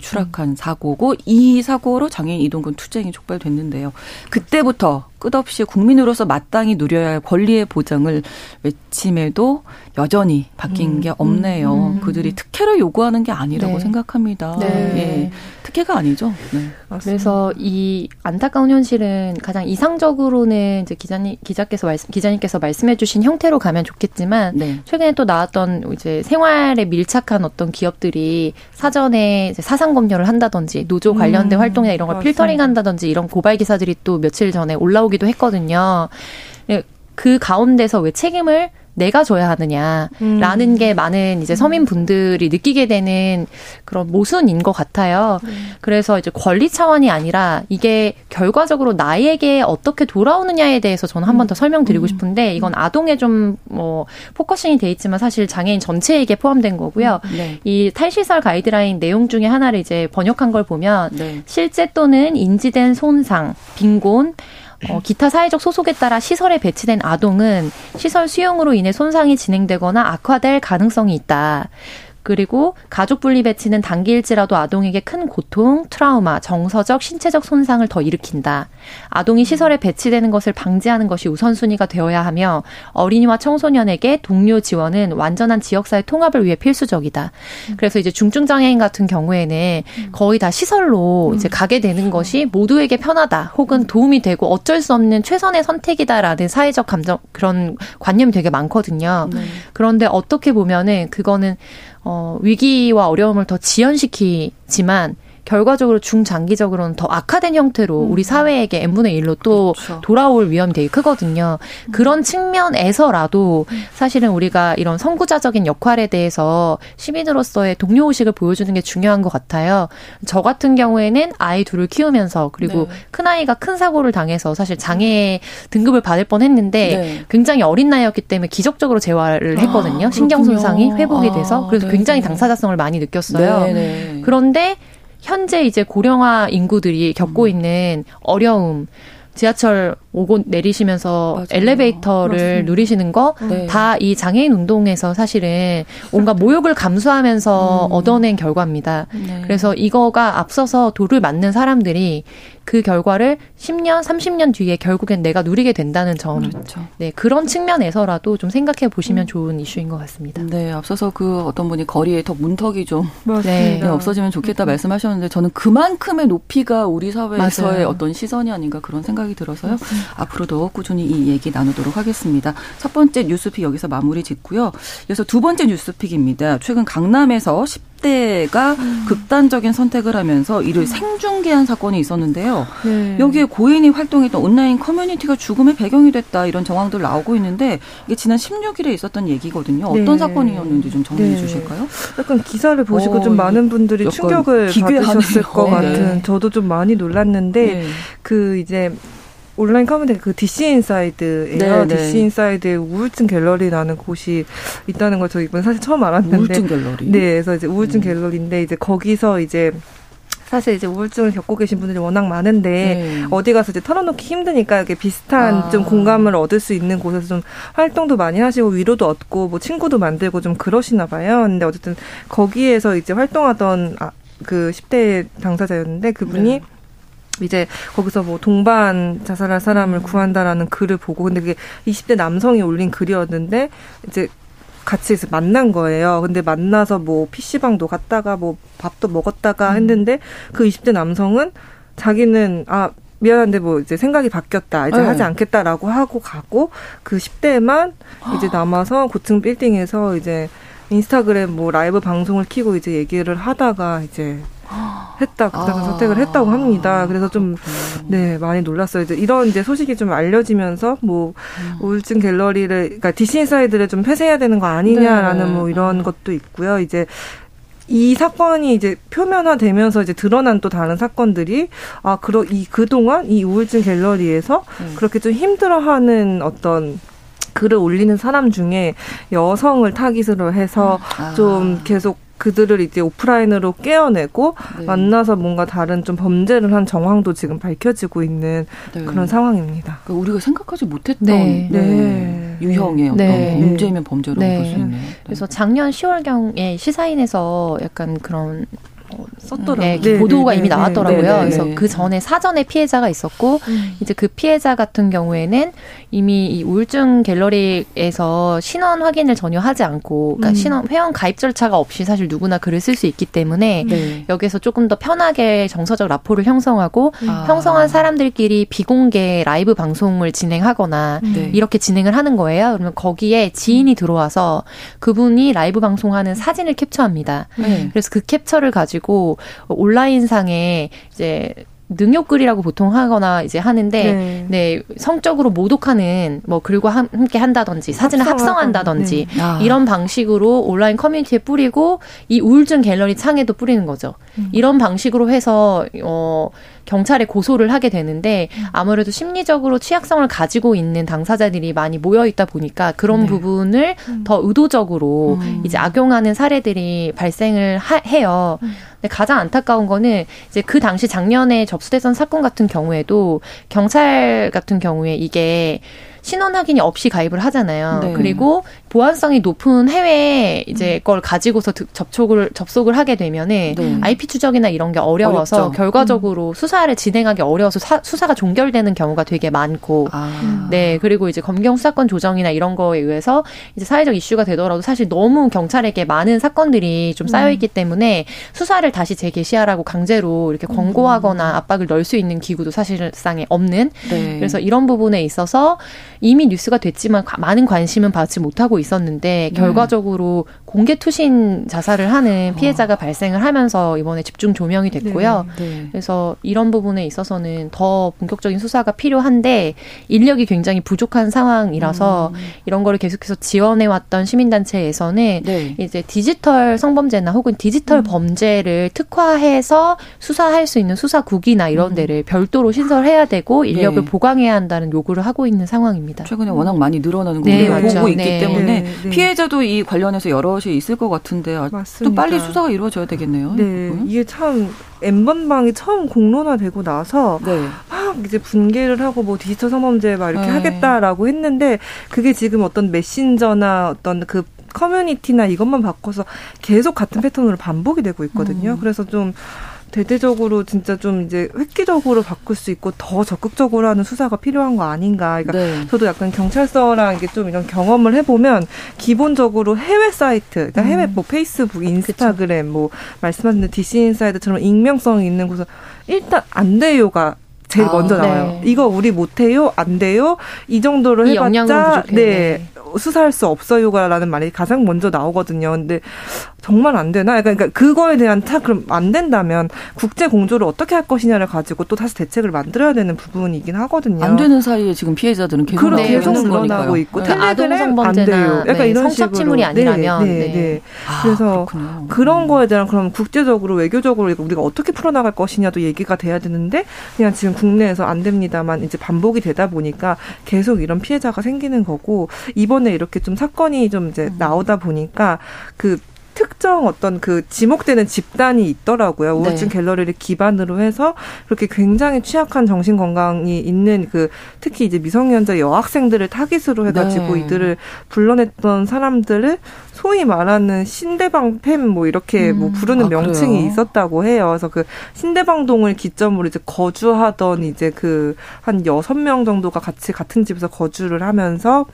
추락한 음. 사고고 이 사고로 장애인 이동권 투쟁이 촉발됐는데요. 그때부터 끝없이 국민으로서 마땅히 누려야 할 권리의 보장을 외침에도 여전히 바뀐 음. 게 없네요. 음. 그들이 특혜를 요구하는 게 아니라고 네. 생각합니다. 네. 예. 특혜가 아니죠. 네. 그래서 이 안타까운 현실은 가장 이상적으로는 이제 기자님 기자께서 말씀 기자님께서 말씀해주신 형태로 가면 좋겠지만 네. 최근에 또 나왔던 이제 생활에 밀착한 어떤 기업들이 사전에 사상 검열을 한다든지 노조 관련된 음. 활동이나 이런 걸 필터링 한다든지 이런 고발 기사들이 또 며칠 전에 올라오기도 했거든요. 네, 그 가운데서 왜 책임을 내가 줘야 하느냐라는 음. 게 많은 이제 서민분들이 느끼게 되는 그런 모순인 것 같아요. 네. 그래서 이제 권리 차원이 아니라 이게 결과적으로 나에게 어떻게 돌아오느냐에 대해서 저는 한 번더 음. 설명드리고 음. 싶은데 이건 아동에 좀 뭐 focusing이 돼 있지만 사실 장애인 전체에게 포함된 거고요. 음. 네. 이 탈시설 가이드라인 내용 중에 하나를 이제 번역한 걸 보면 네. 실제 또는 인지된 손상, 빈곤 어, 기타 사회적 소속에 따라 시설에 배치된 아동은 시설 수용으로 인해 손상이 진행되거나 악화될 가능성이 있다. 그리고 가족 분리 배치는 단기일지라도 아동에게 큰 고통, 트라우마, 정서적, 신체적 손상을 더 일으킨다. 아동이 시설에 배치되는 것을 방지하는 것이 우선순위가 되어야 하며 어린이와 청소년에게 동료 지원은 완전한 지역사회 통합을 위해 필수적이다. 그래서 이제 중증 장애인 같은 경우에는 거의 다 시설로 이제 가게 되는 것이 모두에게 편하다. 혹은 도움이 되고 어쩔 수 없는 최선의 선택이다라는 사회적 감정 그런 관념이 되게 많거든요. 네. 그런데 어떻게 보면은 그거는 어, 위기와 어려움을 더 지연시키지만 결과적으로 중장기적으로는 더 악화된 형태로 음. 우리 사회에게 n분의 1로 또 그렇죠. 돌아올 위험이 되게 크거든요. 음. 그런 측면에서라도 사실은 우리가 이런 선구자적인 역할에 대해서 시민으로서의 동료 의식을 보여주는 게 중요한 것 같아요. 저 같은 경우에는 아이 둘을 키우면서 그리고 네. 큰 아이가 큰 사고를 당해서 사실 장애 등급을 받을 뻔 했는데 네. 굉장히 어린 나이였기 때문에 기적적으로 재활을 했거든요. 아, 신경 손상이 회복이 돼서. 그래서 아, 굉장히 당사자성을 많이 느꼈어요. 네, 네. 그런데 현재 이제 고령화 인구들이 겪고 음. 있는 어려움, 지하철 오고 내리시면서 맞아요. 엘리베이터를 맞습니다. 누리시는 거 다이 네. 장애인 운동에서 사실은 온갖 모욕을 감수하면서 음. 얻어낸 결과입니다. 네. 그래서 이거가 앞서서 돌을 맞는 사람들이 그 결과를 10년, 30년 뒤에 결국엔 내가 누리게 된다는 점. 그렇죠. 네, 그런 측면에서라도 좀 생각해 보시면 음. 좋은 이슈인 것 같습니다. 네, 앞서서 그 어떤 분이 거리에 더 문턱이 좀 네. 네, 없어지면 좋겠다 음. 말씀하셨는데 저는 그만큼의 높이가 우리 사회에서의 맞아요. 어떤 시선이 아닌가 그런 생각이 들어서요. 맞습니다. 앞으로도 꾸준히 이 얘기 나누도록 하겠습니다. 첫 번째 뉴스픽 여기서 마무리 짓고요. 이어서 두 번째 뉴스픽입니다. 최근 강남에서 10대가 음. 극단적인 선택을 하면서 이를 음. 생중계한 사건이 있었는데요. 네. 여기에 고인이 활동했던 온라인 커뮤니티가 죽음의 배경이 됐다 이런 정황들 나오고 있는데 이게 지난 16일에 있었던 얘기거든요. 어떤 네. 사건이었는지 좀 정리해 네. 주실까요? 약간 기사를 보시고 어, 좀 많은 분들이 충격을 받으셨을 것 <laughs> 네. 같은 저도 좀 많이 놀랐는데 네. 그 이제 온라인 커뮤니티 그 DC 인사이드예요. 네, DC 네. 인사이드에 우울증 갤러리라는 곳이 있다는 걸 저 이번 사실 처음 알았는데 우울증 갤러리. 네, 그래서 이제 우울증 음. 갤러리인데 이제 거기서 이제 사실 이제 우울증을 겪고 계신 분들이 워낙 많은데 네. 어디 가서 이제 털어놓기 힘드니까 이렇게 비슷한 아. 좀 공감을 얻을 수 있는 곳에서 좀 활동도 많이 하시고 위로도 얻고 뭐 친구도 만들고 좀 그러시나 봐요. 근데 어쨌든 거기에서 이제 활동하던 아, 그 10대 당사자였는데 그분이 네. 이제 거기서 뭐 동반 자살할 사람을 음. 구한다라는 글을 보고 근데 그게 20대 남성이 올린 글이었는데 이제 같이 만난 거예요. 근데 만나서 뭐 PC방도 갔다가 뭐 밥도 먹었다가 음. 했는데 그 20대 남성은 자기는 아 미안한데 뭐 이제 생각이 바뀌었다. 이제 네. 하지 않겠다라고 하고 가고 그 10대만 이제 남아서 고층 빌딩에서 이제 인스타그램 뭐 라이브 방송을 키고 이제 얘기를 하다가 이제 했다 그다음 아. 선택을 했다고 합니다. 그래서 좀 네 많이 놀랐어요. 이제 이런 이제 소식이 좀 알려지면서 뭐 음. 우울증 갤러리를 그러니까 DC 인사이드를 좀 폐쇄해야 되는 거 아니냐라는 네. 뭐 이런 것도 있고요. 이제 이 사건이 이제 표면화되면서 이제 드러난 또 다른 사건들이 아 그러 이 그동안 이 우울증 갤러리에서 음. 그렇게 좀 힘들어하는 어떤 글을 올리는 사람 중에 여성을 타깃으로 해서 음. 아. 좀 계속 그들을 이제 오프라인으로 깨어내고 네. 만나서 뭔가 다른 좀 범죄를 한 정황도 지금 밝혀지고 있는 네. 그런 상황입니다. 그러니까 우리가 생각하지 못했던 네. 네. 유형의 어떤 네. 범죄면 범죄라고 네. 볼수 있네요. 그래서 작년 10월경에 시사인에서 약간 그런 썼더라고요. 네, 네, 보도가 네, 이미 네, 나왔더라고요. 네, 네, 그래서 그 전에 사전에 피해자가 있었고 음. 이제 그 피해자 같은 경우에는 이미 이 우울증 갤러리에서 신원 확인을 전혀 하지 않고 그러니까 음. 신원 회원 가입 절차가 없이 사실 누구나 글을 쓸 수 있기 때문에 여기서 조금 더 편하게 정서적 라포를 형성하고 음. 아. 형성한 사람들끼리 비공개 라이브 방송을 진행하거나 이렇게 진행을 하는 거예요. 그러면 거기에 지인이 들어와서 그분이 라이브 방송하는 사진을 캡처합니다. 그래서 그 캡처를 가지고 가지고 온라인상에 이제 능욕글이라고 보통 하거나 이제 하는데 네, 네 성적으로 모독하는 뭐 글과 함께 한다든지 사진을 합성한다든지 네. 아. 이런 방식으로 온라인 커뮤니티에 뿌리고 이 우울증 갤러리 창에도 뿌리는 거죠. 음. 이런 방식으로 해서 어 경찰에 고소를 하게 되는데 음. 아무래도 심리적으로 취약성을 가지고 있는 당사자들이 많이 모여 있다 보니까 그런 네. 부분을 음. 더 의도적으로 음. 이제 악용하는 사례들이 발생을 하, 해요. 음. 근데 가장 안타까운 거는 이제 그 당시 작년에 접수됐던 사건 같은 경우에도 경찰 같은 경우에 이게 신원 확인이 없이 가입을 하잖아요. 네. 그리고 보안성이 높은 해외 이제 음. 걸 가지고서 접촉을 접속을 하게 되면은 네. IP 추적이나 이런 게 어려워서 어렵죠. 결과적으로 음. 수사를 진행하기 어려워서 사, 수사가 종결되는 경우가 되게 많고 아. 네 그리고 이제 검경 수사권 조정이나 이런 거에 의해서 이제 사회적 이슈가 되더라도 사실 너무 경찰에게 많은 사건들이 좀 쌓여 있기 음. 때문에 수사를 다시 재개시하라고 강제로 이렇게 권고하거나 음. 압박을 넣을 수 있는 기구도 사실상에 없는 네. 그래서 이런 부분에 있어서 이미 뉴스가 됐지만 많은 관심은 받지 못하고 있 었는데 네. 결과적으로 공개 투신 자살을 하는 어. 피해자가 어. 발생을 하면서 이번에 집중 조명이 됐고요. 네. 네. 그래서 이런 부분에 있어서는 더 본격적인 수사가 필요한데 인력이 굉장히 부족한 상황이라서 음. 이런 거를 계속해서 지원해 왔던 시민단체에서는 네. 이제 디지털 성범죄나 혹은 디지털 음. 범죄를 특화해서 수사할 수 있는 수사국이나 이런 음. 데를 별도로 신설해야 되고 인력을 네. 보강해야 한다는 요구를 하고 있는 상황입니다. 최근에 워낙 많이 늘어나는 거 네, 우리가 보고 있기 네. 때문에 네, 네. 피해자도 이 관련해서 여럿이 있을 것 같은데 아, 또 빨리 수사가 이루어져야 되겠네요. 네, 이게 참 엠번방이 처음 공론화되고 나서 네. 막 이제 분개를 하고 뭐 디지털 성범죄 막 이렇게 네. 하겠다라고 했는데 그게 지금 어떤 메신저나 어떤 그 커뮤니티나 이것만 바꿔서 계속 같은 패턴으로 반복이 되고 있거든요. 음. 그래서 좀 대대적으로 진짜 좀 이제 획기적으로 바꿀 수 있고 더 적극적으로 하는 수사가 필요한 거 아닌가. 그러니까 네. 저도 약간 경찰서랑 이게 좀 이런 경험을 해보면 기본적으로 해외 사이트, 그러니까 음. 해외 뭐 페이스북, 인스타그램, 그쵸. 뭐 말씀하신 DC 인사이드처럼 익명성이 있는 곳은 일단 안 돼요가 제일 아, 먼저 나와요. 네. 이거 우리 못해요, 안 돼요. 이 정도로 해봤자 네, 네 수사할 수 없어요가라는 말이 가장 먼저 나오거든요. 근데 정말 안 되나? 그러니까 그거에 대한 타 그럼 안 된다면 국제 공조를 어떻게 할 것이냐를 가지고 또 다시 대책을 만들어야 되는 부분이긴 하거든요. 안 되는 사이에 지금 피해자들은 계속 그렇 계속 늘어나고 있고 네. 안 돼요. 약간 네. 이런 성착취물이 아니라면 네, 네, 네. 아, 그래서 그렇군요. 그런 거에 대한 그럼 국제적으로 외교적으로 우리가 어떻게 풀어나갈 것이냐도 얘기가 돼야 되는데 그냥 지금 국내에서 안 됩니다만 이제 반복이 되다 보니까 계속 이런 피해자가 생기는 거고 이번에 이렇게 좀 사건이 좀 이제 음. 나오다 보니까 그 특정 어떤 그 지목되는 집단이 있더라고요. 우울증 네. 갤러리를 기반으로 해서 그렇게 굉장히 취약한 정신 건강이 있는 그 특히 이제 미성년자 여학생들을 타깃으로 해가지고 네. 이들을 불러냈던 사람들을 소위 말하는 신대방 팸 뭐 이렇게 음. 뭐 부르는 아, 명칭이 그래요? 있었다고 해요. 그래서 그 신대방동을 기점으로 이제 거주하던 이제 그 한 여섯 명 정도가 같이 같은 집에서 거주를 하면서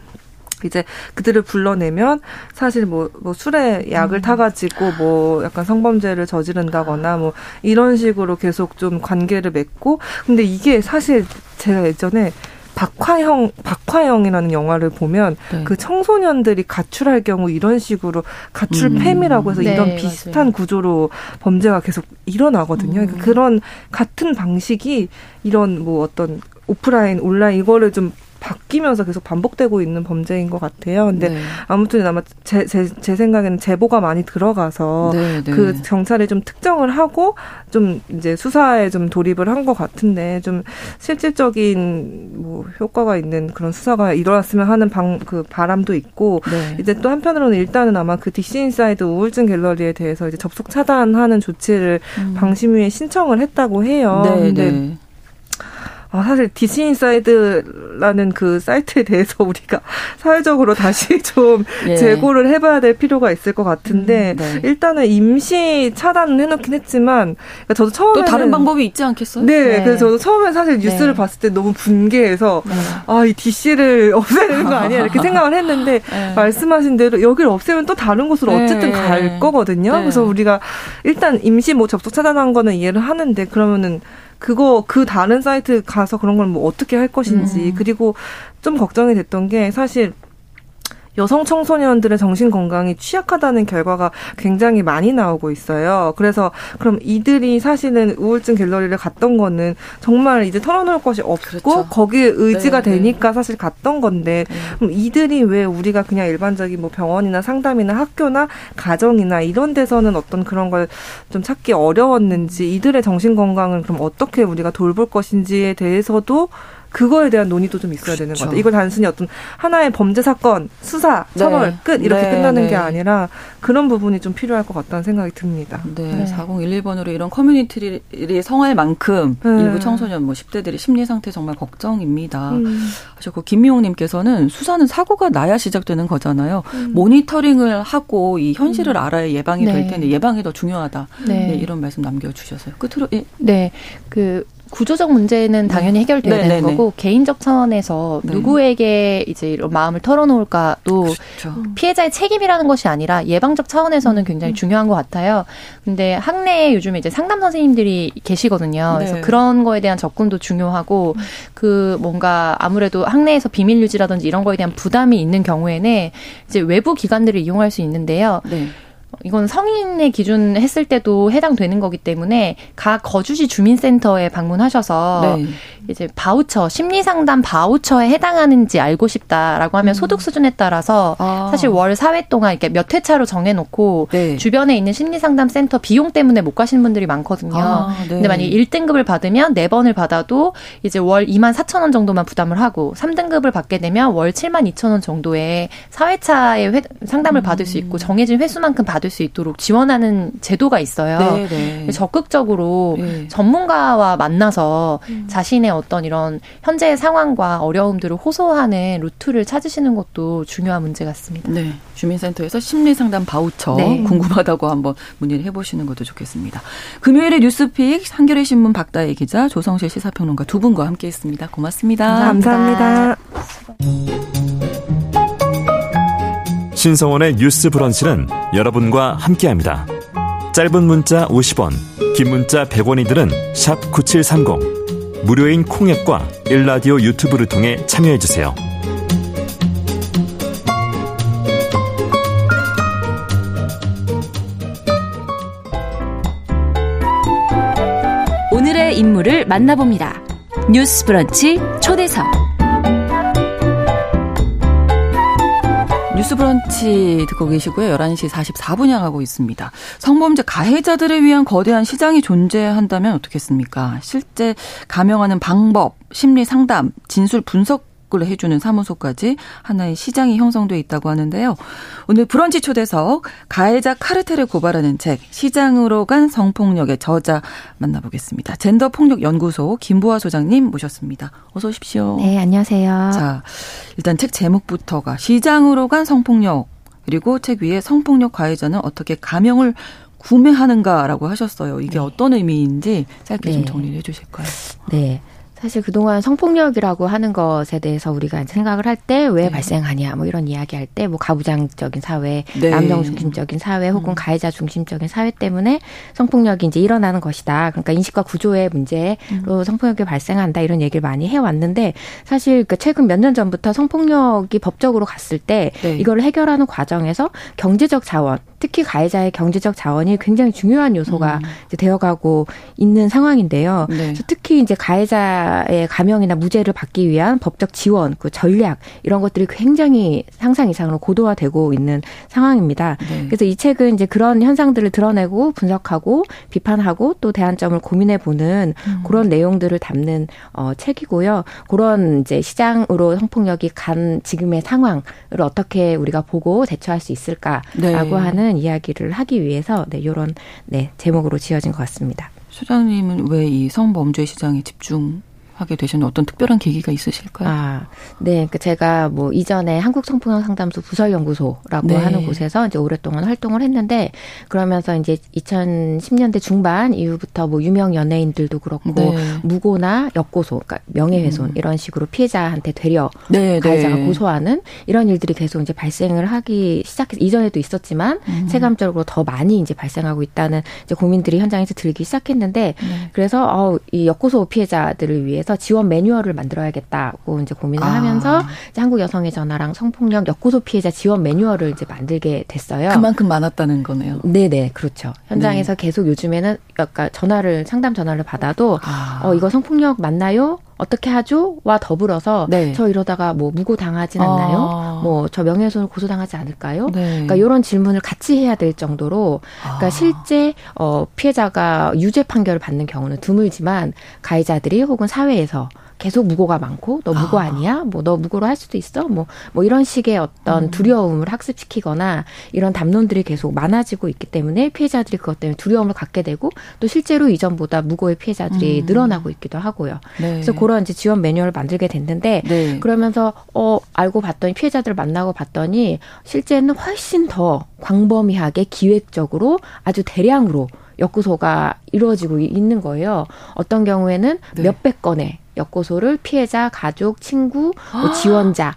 이제 그들을 불러내면 사실 뭐, 뭐 술에 약을 음. 타가지고 뭐 약간 성범죄를 저지른다거나 뭐 이런 식으로 계속 좀 관계를 맺고 근데 이게 사실 제가 예전에 박화영 박화영이라는 영화를 보면 네. 그 청소년들이 가출할 경우 이런 식으로 가출 음. 팸이라고 해서 네, 이런 비슷한 맞아요. 구조로 범죄가 계속 일어나거든요. 그러니까 음. 그러니까 그런 같은 방식이 이런 뭐 어떤 오프라인 온라인 이거를 좀 바뀌면서 계속 반복되고 있는 범죄인 것 같아요. 근데 네. 아무튼 아마 제, 제, 제 생각에는 제보가 많이 들어가서 네, 네. 그 경찰이 좀 특정을 하고 좀 이제 수사에 좀 돌입을 한 것 같은데 좀 실질적인 뭐 효과가 있는 그런 수사가 일어났으면 하는 방, 그 바람도 있고 네. 이제 또 한편으로는 일단은 아마 그 DC 인사이드 우울증 갤러리에 대해서 이제 접속 차단하는 조치를 음. 방심위에 신청을 했다고 해요. 네, 근데 네. 아, 사실 디시인사이드라는 그 사이트에 대해서 <laughs> 우리가 사회적으로 다시 <laughs> 좀 예. 재고를 해봐야 될 필요가 있을 것 같은데 음, 네. 일단은 임시 차단은 해놓긴 했지만 그러니까 저도 처음에 또 다른 방법이 있지 않겠어요? 네, 네. 그래서 저도 처음에 사실 뉴스를 네. 봤을 때 너무 분개해서 네. 아이 DC를 <laughs> 없애야 되는 거 아니야 이렇게 생각을 했는데 네. 말씀하신 대로 여기를 없애면 또 다른 곳으로 네. 어쨌든 갈 거거든요. 그래서 우리가 일단 임시 뭐 접속 차단한 거는 이해를 하는데 그러면은 그거 그 다른 사이트 가서 그런 걸 뭐 어떻게 할 것인지 음. 그리고 좀 걱정이 됐던 게 사실 여성 청소년들의 정신 건강이 취약하다는 결과가 굉장히 많이 나오고 있어요. 그래서 그럼 이들이 사실은 우울증 갤러리를 갔던 거는 정말 이제 털어놓을 것이 없고 그렇죠. 거기에 의지가 네, 네. 되니까 네. 사실 갔던 건데 네. 그럼 이들이 왜 우리가 그냥 일반적인 뭐 병원이나 상담이나 학교나 가정이나 이런 데서는 어떤 그런 걸 좀 찾기 어려웠는지 이들의 정신 건강을 그럼 어떻게 우리가 돌볼 것인지에 대해서도 그거에 대한 논의도 좀 있어야 그렇죠. 되는 것 같아요. 이걸 단순히 어떤 하나의 범죄 사건, 수사, 네. 처벌 네. 끝 이렇게 네. 끝나는 네. 게 아니라 그런 부분이 좀 필요할 것 같다는 생각이 듭니다. 네. 네. 4011번으로 이런 커뮤니티를 성할 만큼 네. 일부 청소년 뭐 10대들의 심리 상태 정말 걱정입니다. 음. 하셨고 김미용 님께서는 수사는 사고가 나야 시작되는 거잖아요. 음. 모니터링을 하고 이 현실을 음. 알아야 예방이 될 텐데 예방이 더 중요하다. 네. 이런 말씀 남겨 주셔서요. 끝으로 예. 네. 그 구조적 문제는 당연히 해결돼야 네, 되는 네, 네. 거고 개인적 차원에서 네. 누구에게 이제 이런 마음을 털어놓을까도 그렇죠. 피해자의 책임이라는 것이 아니라 예방적 차원에서는 굉장히 음. 중요한 것 같아요. 근데 학내에 요즘에 이제 상담 선생님들이 계시거든요. 그래서 네. 그런 거에 대한 접근도 중요하고 음. 그 뭔가 아무래도 학내에서 비밀 유지라든지 이런 거에 대한 부담이 있는 경우에는 이제 외부 기관들을 이용할 수 있는데요. 네. 이건 성인의 기준 했을 때도 해당되는 거기 때문에 각 거주지 주민센터에 방문하셔서 네. 이제 바우처 심리 상담 바우처에 해당하는지 알고 싶다라고 하면 음. 소득 수준에 따라서 아. 사실 월 4회 동안 이렇게 몇 회차로 정해 놓고 네. 주변에 있는 심리 상담 센터 비용 때문에 못 가시는 분들이 많거든요. 아, 네. 근데 만약 1등급을 받으면 4번을 받아도 이제 월 2만 4천 원 정도만 부담을 하고 3등급을 받게 되면 월 7만 2천 원 정도의 4회차의 회, 상담을 음. 받을 수 있고 정해진 회수만큼 받을 수 있도록 지원하는 제도가 있어요. 네, 네. 적극적으로 네. 전문가와 만나서 음. 자신의 어떤 이런 현재의 상황과 어려움들을 호소하는 루트를 찾으시는 것도 중요한 문제 같습니다. 네. 주민센터에서 심리상담 바우처 네. 궁금하다고 한번 문의를 해보시는 것도 좋겠습니다. 금요일에 뉴스픽 한겨레 신문 박다혜 기자 조성실 시사평론가 두 분과 함께했습니다. 고맙습니다. 감사합니다. 감사합니다. 신성원의 뉴스 브런치는 여러분과 함께합니다. 짧은 문자 50원, 긴 문자 100원이들은 9730. 무료인 콩앱과 일라디오 유튜브를 통해 참여해주세요. 오늘의 인물을 만나봅니다. 뉴스 브런치 초대석. 뉴스 브런치 듣고 계시고요. 11시 44분 향하고 있습니다. 성범죄 가해자들을 위한 거대한 시장이 존재한다면 어떻겠습니까? 실제 감형하는 방법, 심리 상담, 진술 분석 접근을 해주는 사무소까지 하나의 시장이 형성돼 있다고 하는데요. 오늘 브런치 초대석 가해자 카르텔을 고발하는 책 시장으로 간 성폭력의 저자 만나보겠습니다. 젠더 폭력 연구소 김보아 소장님 모셨습니다. 어서 오십시오. 네, 안녕하세요. 자, 일단 책 제목부터가 시장으로 간 성폭력 그리고 책 위에 성폭력 가해자는 어떻게 감형을 구매하는가라고 하셨어요. 이게 네. 어떤 의미인지 짧게 네. 좀 정리를 해 주실까요? 네. 사실 그동안 성폭력이라고 하는 것에 대해서 우리가 생각을 할 때왜 네. 발생하냐 뭐 이런 이야기 할 때 뭐 가부장적인 사회, 네. 남성 중심적인 사회 혹은 음. 가해자 중심적인 사회 때문에 성폭력이 이제 일어나는 것이다. 그러니까 인식과 구조의 문제로 음. 성폭력이 발생한다 이런 얘기를 많이 해 왔는데 사실 그 최근 몇 년 전부터 성폭력이 법적으로 갔을 때 네. 이걸 해결하는 과정에서 경제적 자원 특히 가해자의 경제적 자원이 굉장히 중요한 요소가 음. 되어가고 있는 상황인데요. 네. 특히 이제 가해자 피해자의 감형이나 무죄를 받기 위한 법적 지원, 그 전략 이런 것들이 굉장히 상상 이상으로 고도화되고 있는 상황입니다. 네. 그래서 이 책은 이제 그런 현상들을 드러내고 분석하고 비판하고 또 대안점을 고민해 보는 음. 그런 내용들을 담는 어, 책이고요. 그런 이제 시장으로 성폭력이 간 지금의 상황을 어떻게 우리가 보고 대처할 수 있을까라고 네. 하는 이야기를 하기 위해서 네, 요런 네, 제목으로 지어진 것 같습니다. 소장님은 왜 이 성범죄 시장에 집중 하게 되신 어떤 특별한 계기가 있으실까요? 아, 네. 그 제가 뭐 이전에 한국 성폭력 상담소 부설연구소라고 네. 하는 곳에서 이제 오랫동안 활동을 했는데 그러면서 이제 2010년대 중반 이후부터 뭐 유명 연예인들도 그렇고 네. 무고나 역고소, 그러니까 명예훼손 음. 이런 식으로 피해자한테 되려 네, 네. 가해자가 고소하는 이런 일들이 계속 이제 발생을 하기 시작해서 이전에도 있었지만 음. 체감적으로 더 많이 이제 발생하고 있다는 이제 고민들이 현장에서 들기 시작했는데 네. 그래서 어, 이 역고소 피해자들을 위해 대해서 지원 매뉴얼을 만들어야겠다고 이제 고민을 아. 하면서 이제 한국 여성의 전화랑 성폭력 역고소 피해자 지원 매뉴얼을 이제 만들게 됐어요. 그만큼 많았다는 거네요. 네네 그렇죠. 현장에서 네. 계속 요즘에는 약간 전화를 상담 전화를 받아도 아. 어 이거 성폭력 맞나요? 어떻게 하죠?와 더불어서 네. 저 이러다가 뭐 무고 당하진 않나요? 아. 뭐저 명예훼손을 고소당하지 않을까요? 네. 그러니까 이런 질문을 같이 해야 될 정도로 그러니까 아. 실제 어 피해자가 유죄 판결을 받는 경우는 드물지만 가해자들이 혹은 사회에서 계속 무고가 많고 너 무고 아. 아니야? 뭐 너 무고로 할 수도 있어? 뭐뭐 뭐 이런 식의 어떤 음. 두려움을 학습시키거나 이런 담론들이 계속 많아지고 있기 때문에 피해자들이 그것 때문에 두려움을 갖게 되고 또 실제로 이전보다 무고의 피해자들이 음. 늘어나고 있기도 하고요. 네. 그래서 그런 이제 지원 매뉴얼을 만들게 됐는데 네. 그러면서 어 알고 봤더니 피해자들 만나고 봤더니 실제는 훨씬 더 광범위하게 기획적으로 아주 대량으로 역구소가 이루어지고 있는 거예요. 어떤 경우에는 네. 몇백 건의 역고소를 피해자, 가족, 친구, 뭐 지원자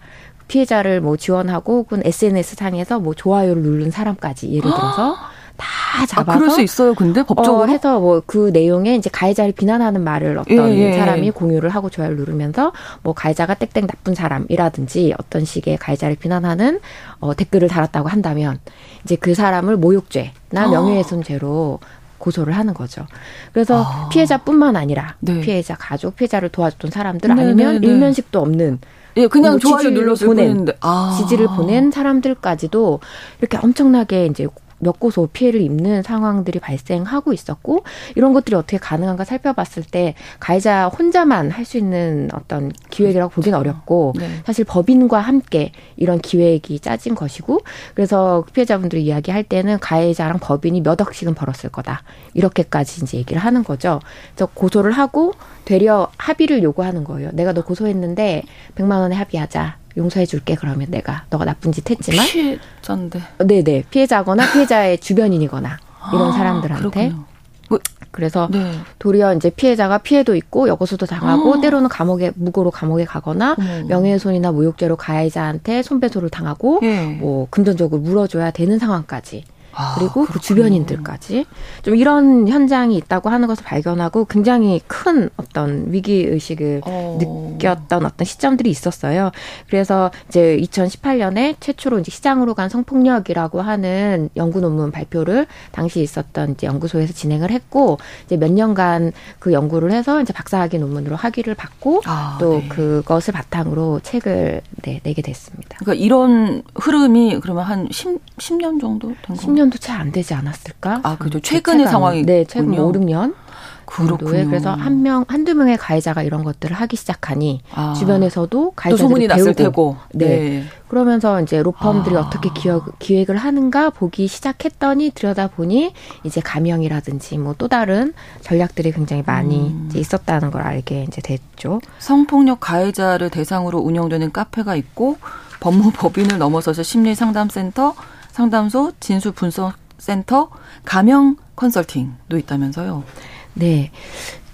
피해자를 뭐 지원하고 혹은 SNS 상에서 뭐 좋아요를 누른 사람까지 예를 들어서 <gasps> 다 잡아서 아, 그럴 수 있어요. 근데 법적으로 어, 해서 뭐 그 내용에 이제 가해자를 비난하는 말을 어떤 예, 예. 사람이 공유를 하고 좋아요를 누르면서 뭐 가해자가 땡땡 나쁜 사람이라든지 어떤 식의 가해자를 비난하는 어, 댓글을 달았다고 한다면 이제 그 사람을 모욕죄나 명예훼손죄로 고소를 하는 거죠. 그래서 아. 피해자뿐만 아니라 네. 피해자 가족, 피해자를 도와줬던 사람들 네, 아니면 네, 네. 일면식도 없는 예, 그냥 뭐 좋아요 눌러서 보낸 아. 지지를 보낸 사람들까지도 이렇게 엄청나게 이제 몇 고소 피해를 입는 상황들이 발생하고 있었고 이런 것들이 어떻게 가능한가 살펴봤을 때 가해자 혼자만 할 수 있는 어떤 기획이라고 그렇죠. 보기는 어렵고 네. 사실 법인과 함께 이런 기획이 짜진 것이고 그래서 피해자분들이 이야기할 때는 가해자랑 법인이 몇 억씩은 벌었을 거다 이렇게까지 이제 얘기를 하는 거죠. 그래서 고소를 하고 되려 합의를 요구하는 거예요. 내가 너 고소했는데 100만 원에 합의하자. 용서해 줄게 그러면 내가 너가 나쁜 짓 했지만 피해자인데 네네 피해자거나 피해자의 주변인이거나 이런 아, 사람들한테 그 그래서 네. 도리어 이제 피해자가 피해도 있고 여고소도 당하고 아. 때로는 감옥에 무고로 감옥에 가거나 음. 명예훼손이나 모욕죄로 가해자한테 손배소를 당하고 예. 뭐 금전적으로 물어줘야 되는 상황까지 아, 그리고 그렇군요. 그 주변인들까지 좀 이런 현장이 있다고 하는 것을 발견하고 굉장히 큰 어떤 위기 의식을 어. 느꼈던 어떤 시점들이 있었어요. 그래서 이제 2018년에 최초로 이제 시장으로 간 성폭력이라고 하는 연구 논문 발표를 당시 있었던 이제 연구소에서 진행을 했고 이제 몇 년간 그 연구를 해서 이제 박사학위 논문으로 학위를 받고 아, 또 네. 그것을 바탕으로 책을 네, 내게 됐습니다. 그러니까 이런 흐름이 그러면 한 10, 10년 정도 된 10년도 채 안 되지 않았을까? 아, 그죠. 최근의 상황이 네, 최근 5, 6년. 그렇군요. 그래서 한 명, 한두 명의 가해자가 이런 것들을 하기 시작하니 아. 주변에서도 가해자들이 소문이 났을 테고. 네. 네. 그러면서 이제 로펌들이 아. 어떻게 기억, 기획을 하는가 보기 시작했더니 들여다보니 이제 가명이라든지 뭐 또 다른 전략들이 굉장히 많이 음. 있었다는 걸 알게 이제 됐죠. 성폭력 가해자를 대상으로 운영되는 카페가 있고 법무법인을 넘어서서 심리상담센터, 상담소, 진술분석센터, 가명 컨설팅도 있다면서요. 네.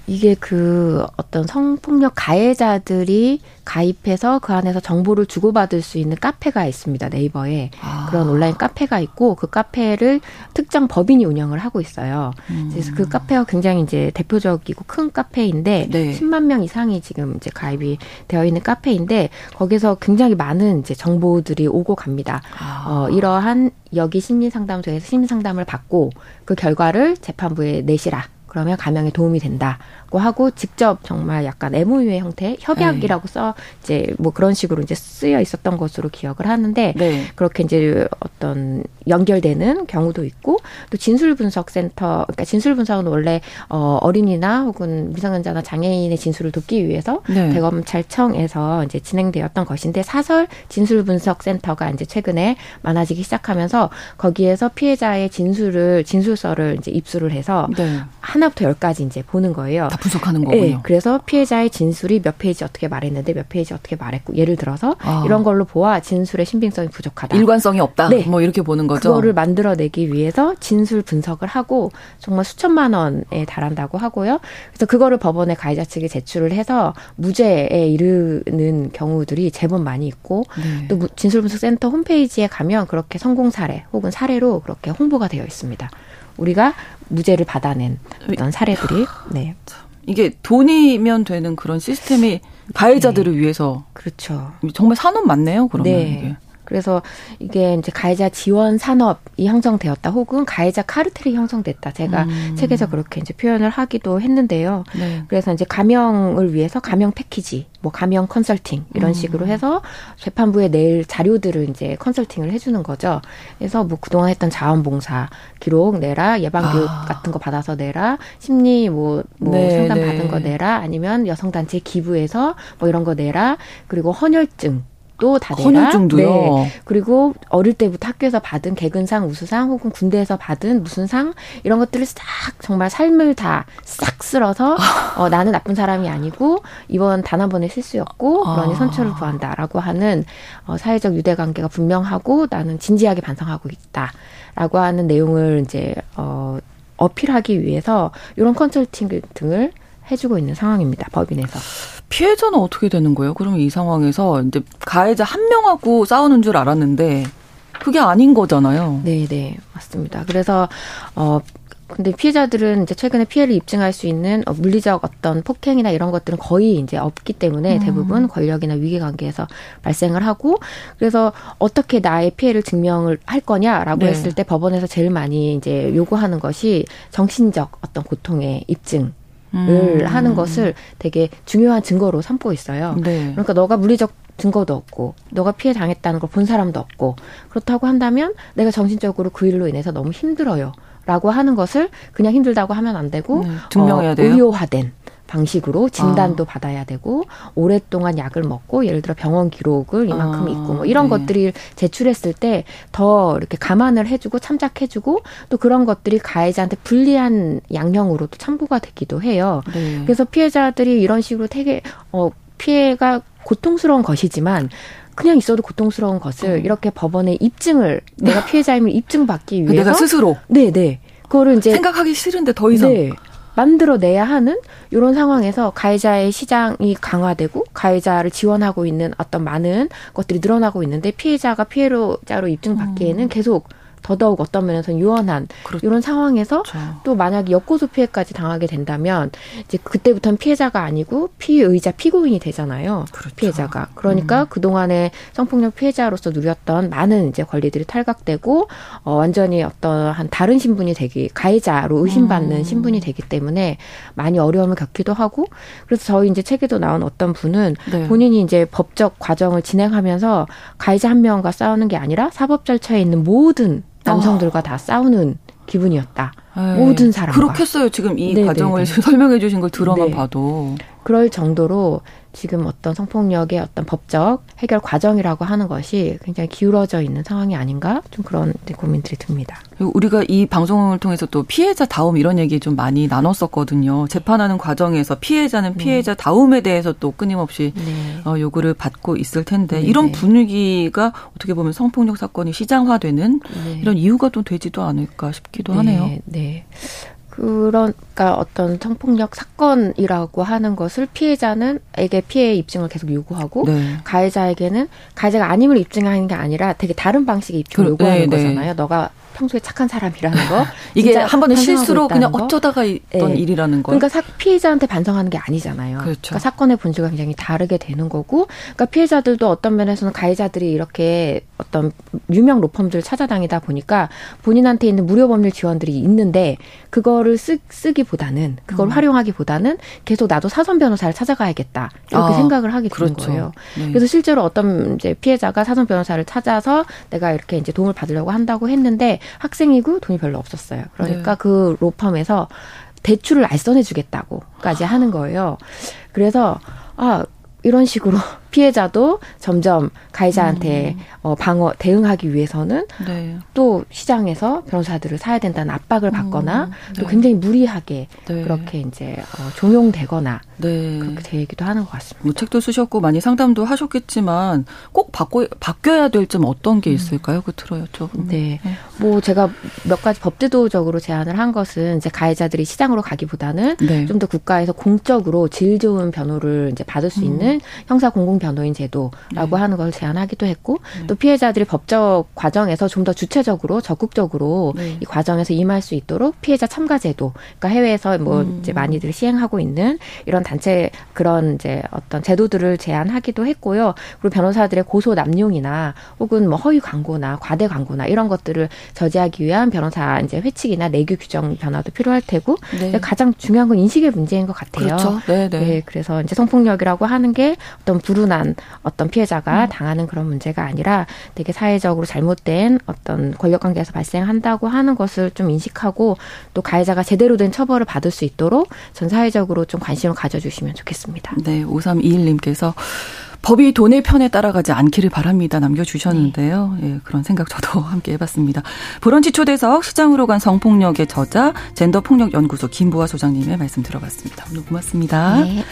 이게 그 어떤 성폭력 가해자들이 가입해서 그 안에서 정보를 주고받을 수 있는 카페가 있습니다. 네이버에. 아. 그런 온라인 카페가 있고 그 카페를 특정 법인이 운영을 하고 있어요. 음. 그래서 그 카페가 굉장히 이제 대표적이고 큰 카페인데 네. 10만 명 이상이 지금 이제 가입이 되어 있는 카페인데 거기서 굉장히 많은 이제 정보들이 오고 갑니다. 아. 어, 이러한 여기 심리 상담소에서 심리 상담을 받고 그 결과를 재판부에 내시라. 그러면 가명에 도움이 된다고 하고 직접 정말 약간 MOU의 형태 협약이라고 네. 써 이제 뭐 그런 식으로 이제 쓰여 있었던 것으로 기억을 하는데 네. 그렇게 이제 어떤 연결되는 경우도 있고 또 진술 분석 센터 그러니까 진술 분석은 원래 어 어린이나 혹은 미성년자나 장애인의 진술을 돕기 위해서 네. 대검찰청에서 이제 진행되었던 것인데 사설 진술 분석 센터가 이제 최근에 많아지기 시작하면서 거기에서 피해자의 진술을 진술서를 이제 입수를 해서 네. 한 하나부터 열까지 이제 보는 거예요. 다 분석하는 거군요. 네, 그래서 피해자의 진술이 몇 페이지 어떻게 말했는데 몇 페이지 어떻게 말했고 예를 들어서 아. 이런 걸로 보아 진술의 신빙성이 부족하다. 일관성이 없다. 네. 뭐 이렇게 보는 거죠. 그거를 만들어내기 위해서 진술 분석을 하고 정말 수천만 원에 달한다고 하고요. 그래서 그거를 법원에 가해자 측에 제출을 해서 무죄에 이르는 경우들이 제법 많이 있고 네. 또 진술 분석 센터 홈페이지에 가면 그렇게 성공 사례 혹은 사례로 그렇게 홍보가 되어 있습니다. 우리가 무죄를 받아낸 어떤 사례들이 네. 이게 돈이면 되는 그런 시스템이 가해자들을 네. 위해서 그렇죠. 정말 산업 맞네요. 그러면 네. 이게. 그래서 이게 이제 가해자 지원 산업이 형성되었다 혹은 가해자 카르텔이 형성됐다. 제가 음. 책에서 그렇게 이제 표현을 하기도 했는데요. 네. 그래서 이제 가명을 위해서 가명 패키지, 뭐 가명 컨설팅 이런 음. 식으로 해서 재판부에 낼 자료들을 이제 컨설팅을 해주는 거죠. 그래서 뭐 그동안 했던 자원봉사 기록 내라, 예방교육 아. 같은 거 받아서 내라, 심리 뭐, 뭐 네, 상담 받은 네. 거 내라, 아니면 여성단체 기부해서 뭐 이런 거 내라, 그리고 헌혈증 또다 내라. 헌혈증도요. 네. 그리고 어릴 때부터 학교에서 받은 개근상, 우수상 혹은 군대에서 받은 무슨 상 이런 것들을 싹 정말 삶을 다 싹 쓸어서 <laughs> 어, 나는 나쁜 사람이 아니고 이번 단 한 번의 실수였고 그러니 아. 선처를 구한다라고 하는 어, 사회적 유대 관계가 분명하고 나는 진지하게 반성하고 있다라고 하는 내용을 이제 어 어필하기 위해서 이런 컨설팅 등을 해주고 있는 상황입니다. 법인에서. 피해자는 어떻게 되는 거예요? 그러면 이 상황에서 이제 가해자 한 명하고 싸우는 줄 알았는데 그게 아닌 거잖아요. 네, 네. 맞습니다. 그래서 어 근데 피해자들은 이제 최근에 피해를 입증할 수 있는 어, 물리적 어떤 폭행이나 이런 것들은 거의 이제 없기 때문에 음. 대부분 권력이나 위계 관계에서 발생을 하고 그래서 어떻게 나의 피해를 증명을 할 거냐라고 네. 했을 때 법원에서 제일 많이 이제 요구하는 것이 정신적 어떤 고통의 입증 을 음. 하는 것을 되게 중요한 증거로 삼고 있어요. 네. 그러니까 너가 물리적 증거도 없고 너가 피해 당했다는 걸 본 사람도 없고 그렇다고 한다면 내가 정신적으로 그 일로 인해서 너무 힘들어요. 라고 하는 것을 그냥 힘들다고 하면 안 되고 네, 증명해야 어, 돼요. 의료화된 방식으로 진단도 아. 받아야 되고 오랫동안 약을 먹고 예를 들어 병원 기록을 이만큼 아. 있고 뭐 이런 네. 것들이 제출했을 때 더 이렇게 감안을 해주고 참작해주고 또 그런 것들이 가해자한테 불리한 양형으로도 참고가 되기도 해요. 네. 그래서 피해자들이 이런 식으로 되게 어 피해가 고통스러운 것이지만 그냥 있어도 고통스러운 것을 어. 이렇게 법원에 입증을 내가 피해자임을 입증받기 <laughs> 위해서 내가 스스로 네네 네. 그거를 이제 생각하기 싫은데 더 이상 네. 만들어내야 하는 이런 상황에서 가해자의 시장이 강화되고 가해자를 지원하고 있는 어떤 많은 것들이 늘어나고 있는데 피해자가 피해자로 입증받기에는 음. 계속 더더욱 어떤 면에서는 유언한 그렇죠. 이런 상황에서 그렇죠. 또 만약 역고소 피해까지 당하게 된다면 이제 그때부터는 피해자가 아니고 피의자 피고인이 되잖아요. 그렇죠. 피해자가. 그러니까 음. 그 동안에 성폭력 피해자로서 누렸던 많은 이제 권리들이 탈각되고 어 완전히 어떤 한 다른 신분이 되기 가해자로 의심받는 음. 신분이 되기 때문에 많이 어려움을 겪기도 하고 그래서 저희 이제 책에도 나온 어떤 분은 네. 본인이 이제 법적 과정을 진행하면서 가해자 한 명과 싸우는 게 아니라 사법 절차에 있는 모든 남성들과 어. 다 싸우는 기분이었다. 에이, 네. 모든 사람 그렇겠어요. 지금 이 네네네. 과정을 <laughs> 설명해 주신 걸 들어만 네. 봐도. 그럴 정도로 지금 어떤 성폭력의 어떤 법적 해결 과정이라고 하는 것이 굉장히 기울어져 있는 상황이 아닌가 좀 그런 고민들이 듭니다. 우리가 이 방송을 통해서 또 피해자 다움 이런 얘기 좀 많이 나눴었거든요. 재판하는 과정에서 피해자는 네. 피해자 다움에 대해서 또 끊임없이 네. 어, 요구를 받고 있을 텐데 네. 이런 네. 분위기가 어떻게 보면 성폭력 사건이 시장화되는 네. 이런 이유가 또 되지도 않을까 싶기도 하네요. 네. 그러니까 어떤 성폭력 사건이라고 하는 것을 피해자는 에게 피해 입증을 계속 요구하고 네. 가해자에게는 가해자가 아님을 입증하는 게 아니라 되게 다른 방식의 입증을 그, 요구하는 네, 네. 거잖아요. 너가 평소에 착한 사람이라는 거. <laughs> 이게 한 번의 실수로 그냥 거. 어쩌다가 있던 네. 일이라는 거. 그러니까 사, 피해자한테 반성하는 게 아니잖아요. 그렇죠. 그러니까 사건의 본질과 굉장히 다르게 되는 거고, 그러니까 피해자들도 어떤 면에서는 가해자들이 이렇게 어떤 유명 로펌들을 찾아다니다 보니까 본인한테 있는 무료 법률 지원들이 있는데 그거를 쓰, 쓰기보다는 그걸 음. 활용하기보다는 계속 나도 사선 변호사를 찾아가야겠다 이렇게 아, 생각을 하게 되는 그렇죠. 거예요. 네. 그래서 실제로 어떤 이제 피해자가 사선 변호사를 찾아서 내가 이렇게 이제 도움을 받으려고 한다고 했는데 학생이고 돈이 별로 없었어요. 그러니까 네. 그 로펌에서 대출을 알선해주겠다고까지 하는 거예요. 그래서 아 이런 식으로 피해자도 점점 가해자한테 음. 어, 방어 대응하기 위해서는 네. 또 시장에서 변호사들을 사야 된다는 압박을 받거나 음. 네. 또 굉장히 무리하게 네. 그렇게 이제 어, 종용되거나 네. 그렇게 되기도 하는 것 같습니다. 뭐 책도 쓰셨고 많이 상담도 하셨겠지만 꼭 바꿔 바뀌어야 될 점 어떤 게 음. 있을까요? 음. 그 들어요, 네. 네. 뭐 제가 몇 가지 법제도적으로 제안을 한 것은 이제 가해자들이 시장으로 가기보다는 네. 좀더 국가에서 공적으로 질 좋은 변호를 이제 받을 수 음. 있는 형사 공공 변호인 제도라고 네. 하는 걸 제안하기도 했고 네. 또 피해자들이 법적 과정에서 좀 더 주체적으로 적극적으로 네. 이 과정에서 임할 수 있도록 피해자 참가 제도, 그러니까 해외에서 뭐 음. 이제 많이들 시행하고 있는 이런 단체 그런 이제 어떤 제도들을 제안하기도 했고요. 그리고 변호사들의 고소 남용이나 혹은 뭐 허위 광고나 과대 광고나 이런 것들을 저지하기 위한 변호사 이제 회칙이나 내규 규정 변화도 필요할 테고 네. 가장 중요한 건 인식의 문제인 것 같아요. 그렇죠. 네, 네. 네, 그래서 이제 성폭력이라고 하는 게 어떤 불운 불운한 어떤 피해자가 음. 당하는 그런 문제가 아니라 되게 사회적으로 잘못된 어떤 권력 관계에서 발생한다고 하는 것을 좀 인식하고 또 가해자가 제대로 된 처벌을 받을 수 있도록 전 사회적으로 좀 관심을 가져주시면 좋겠습니다. 네, 5321님께서 법이 돈의 편에 따라가지 않기를 바랍니다. 남겨주셨는데요. 네. 예, 그런 생각 저도 <laughs> 함께 해봤습니다. 브런치 초대석 시장으로 간 성폭력의 저자 젠더폭력연구소 김부화 소장님의 말씀 들어봤습니다. 오늘 고맙습니다. 네.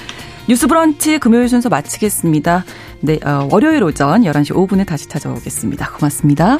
뉴스 브런치 금요일 순서 마치겠습니다. 네, 어, 월요일 오전 11시 5분에 다시 찾아오겠습니다. 고맙습니다.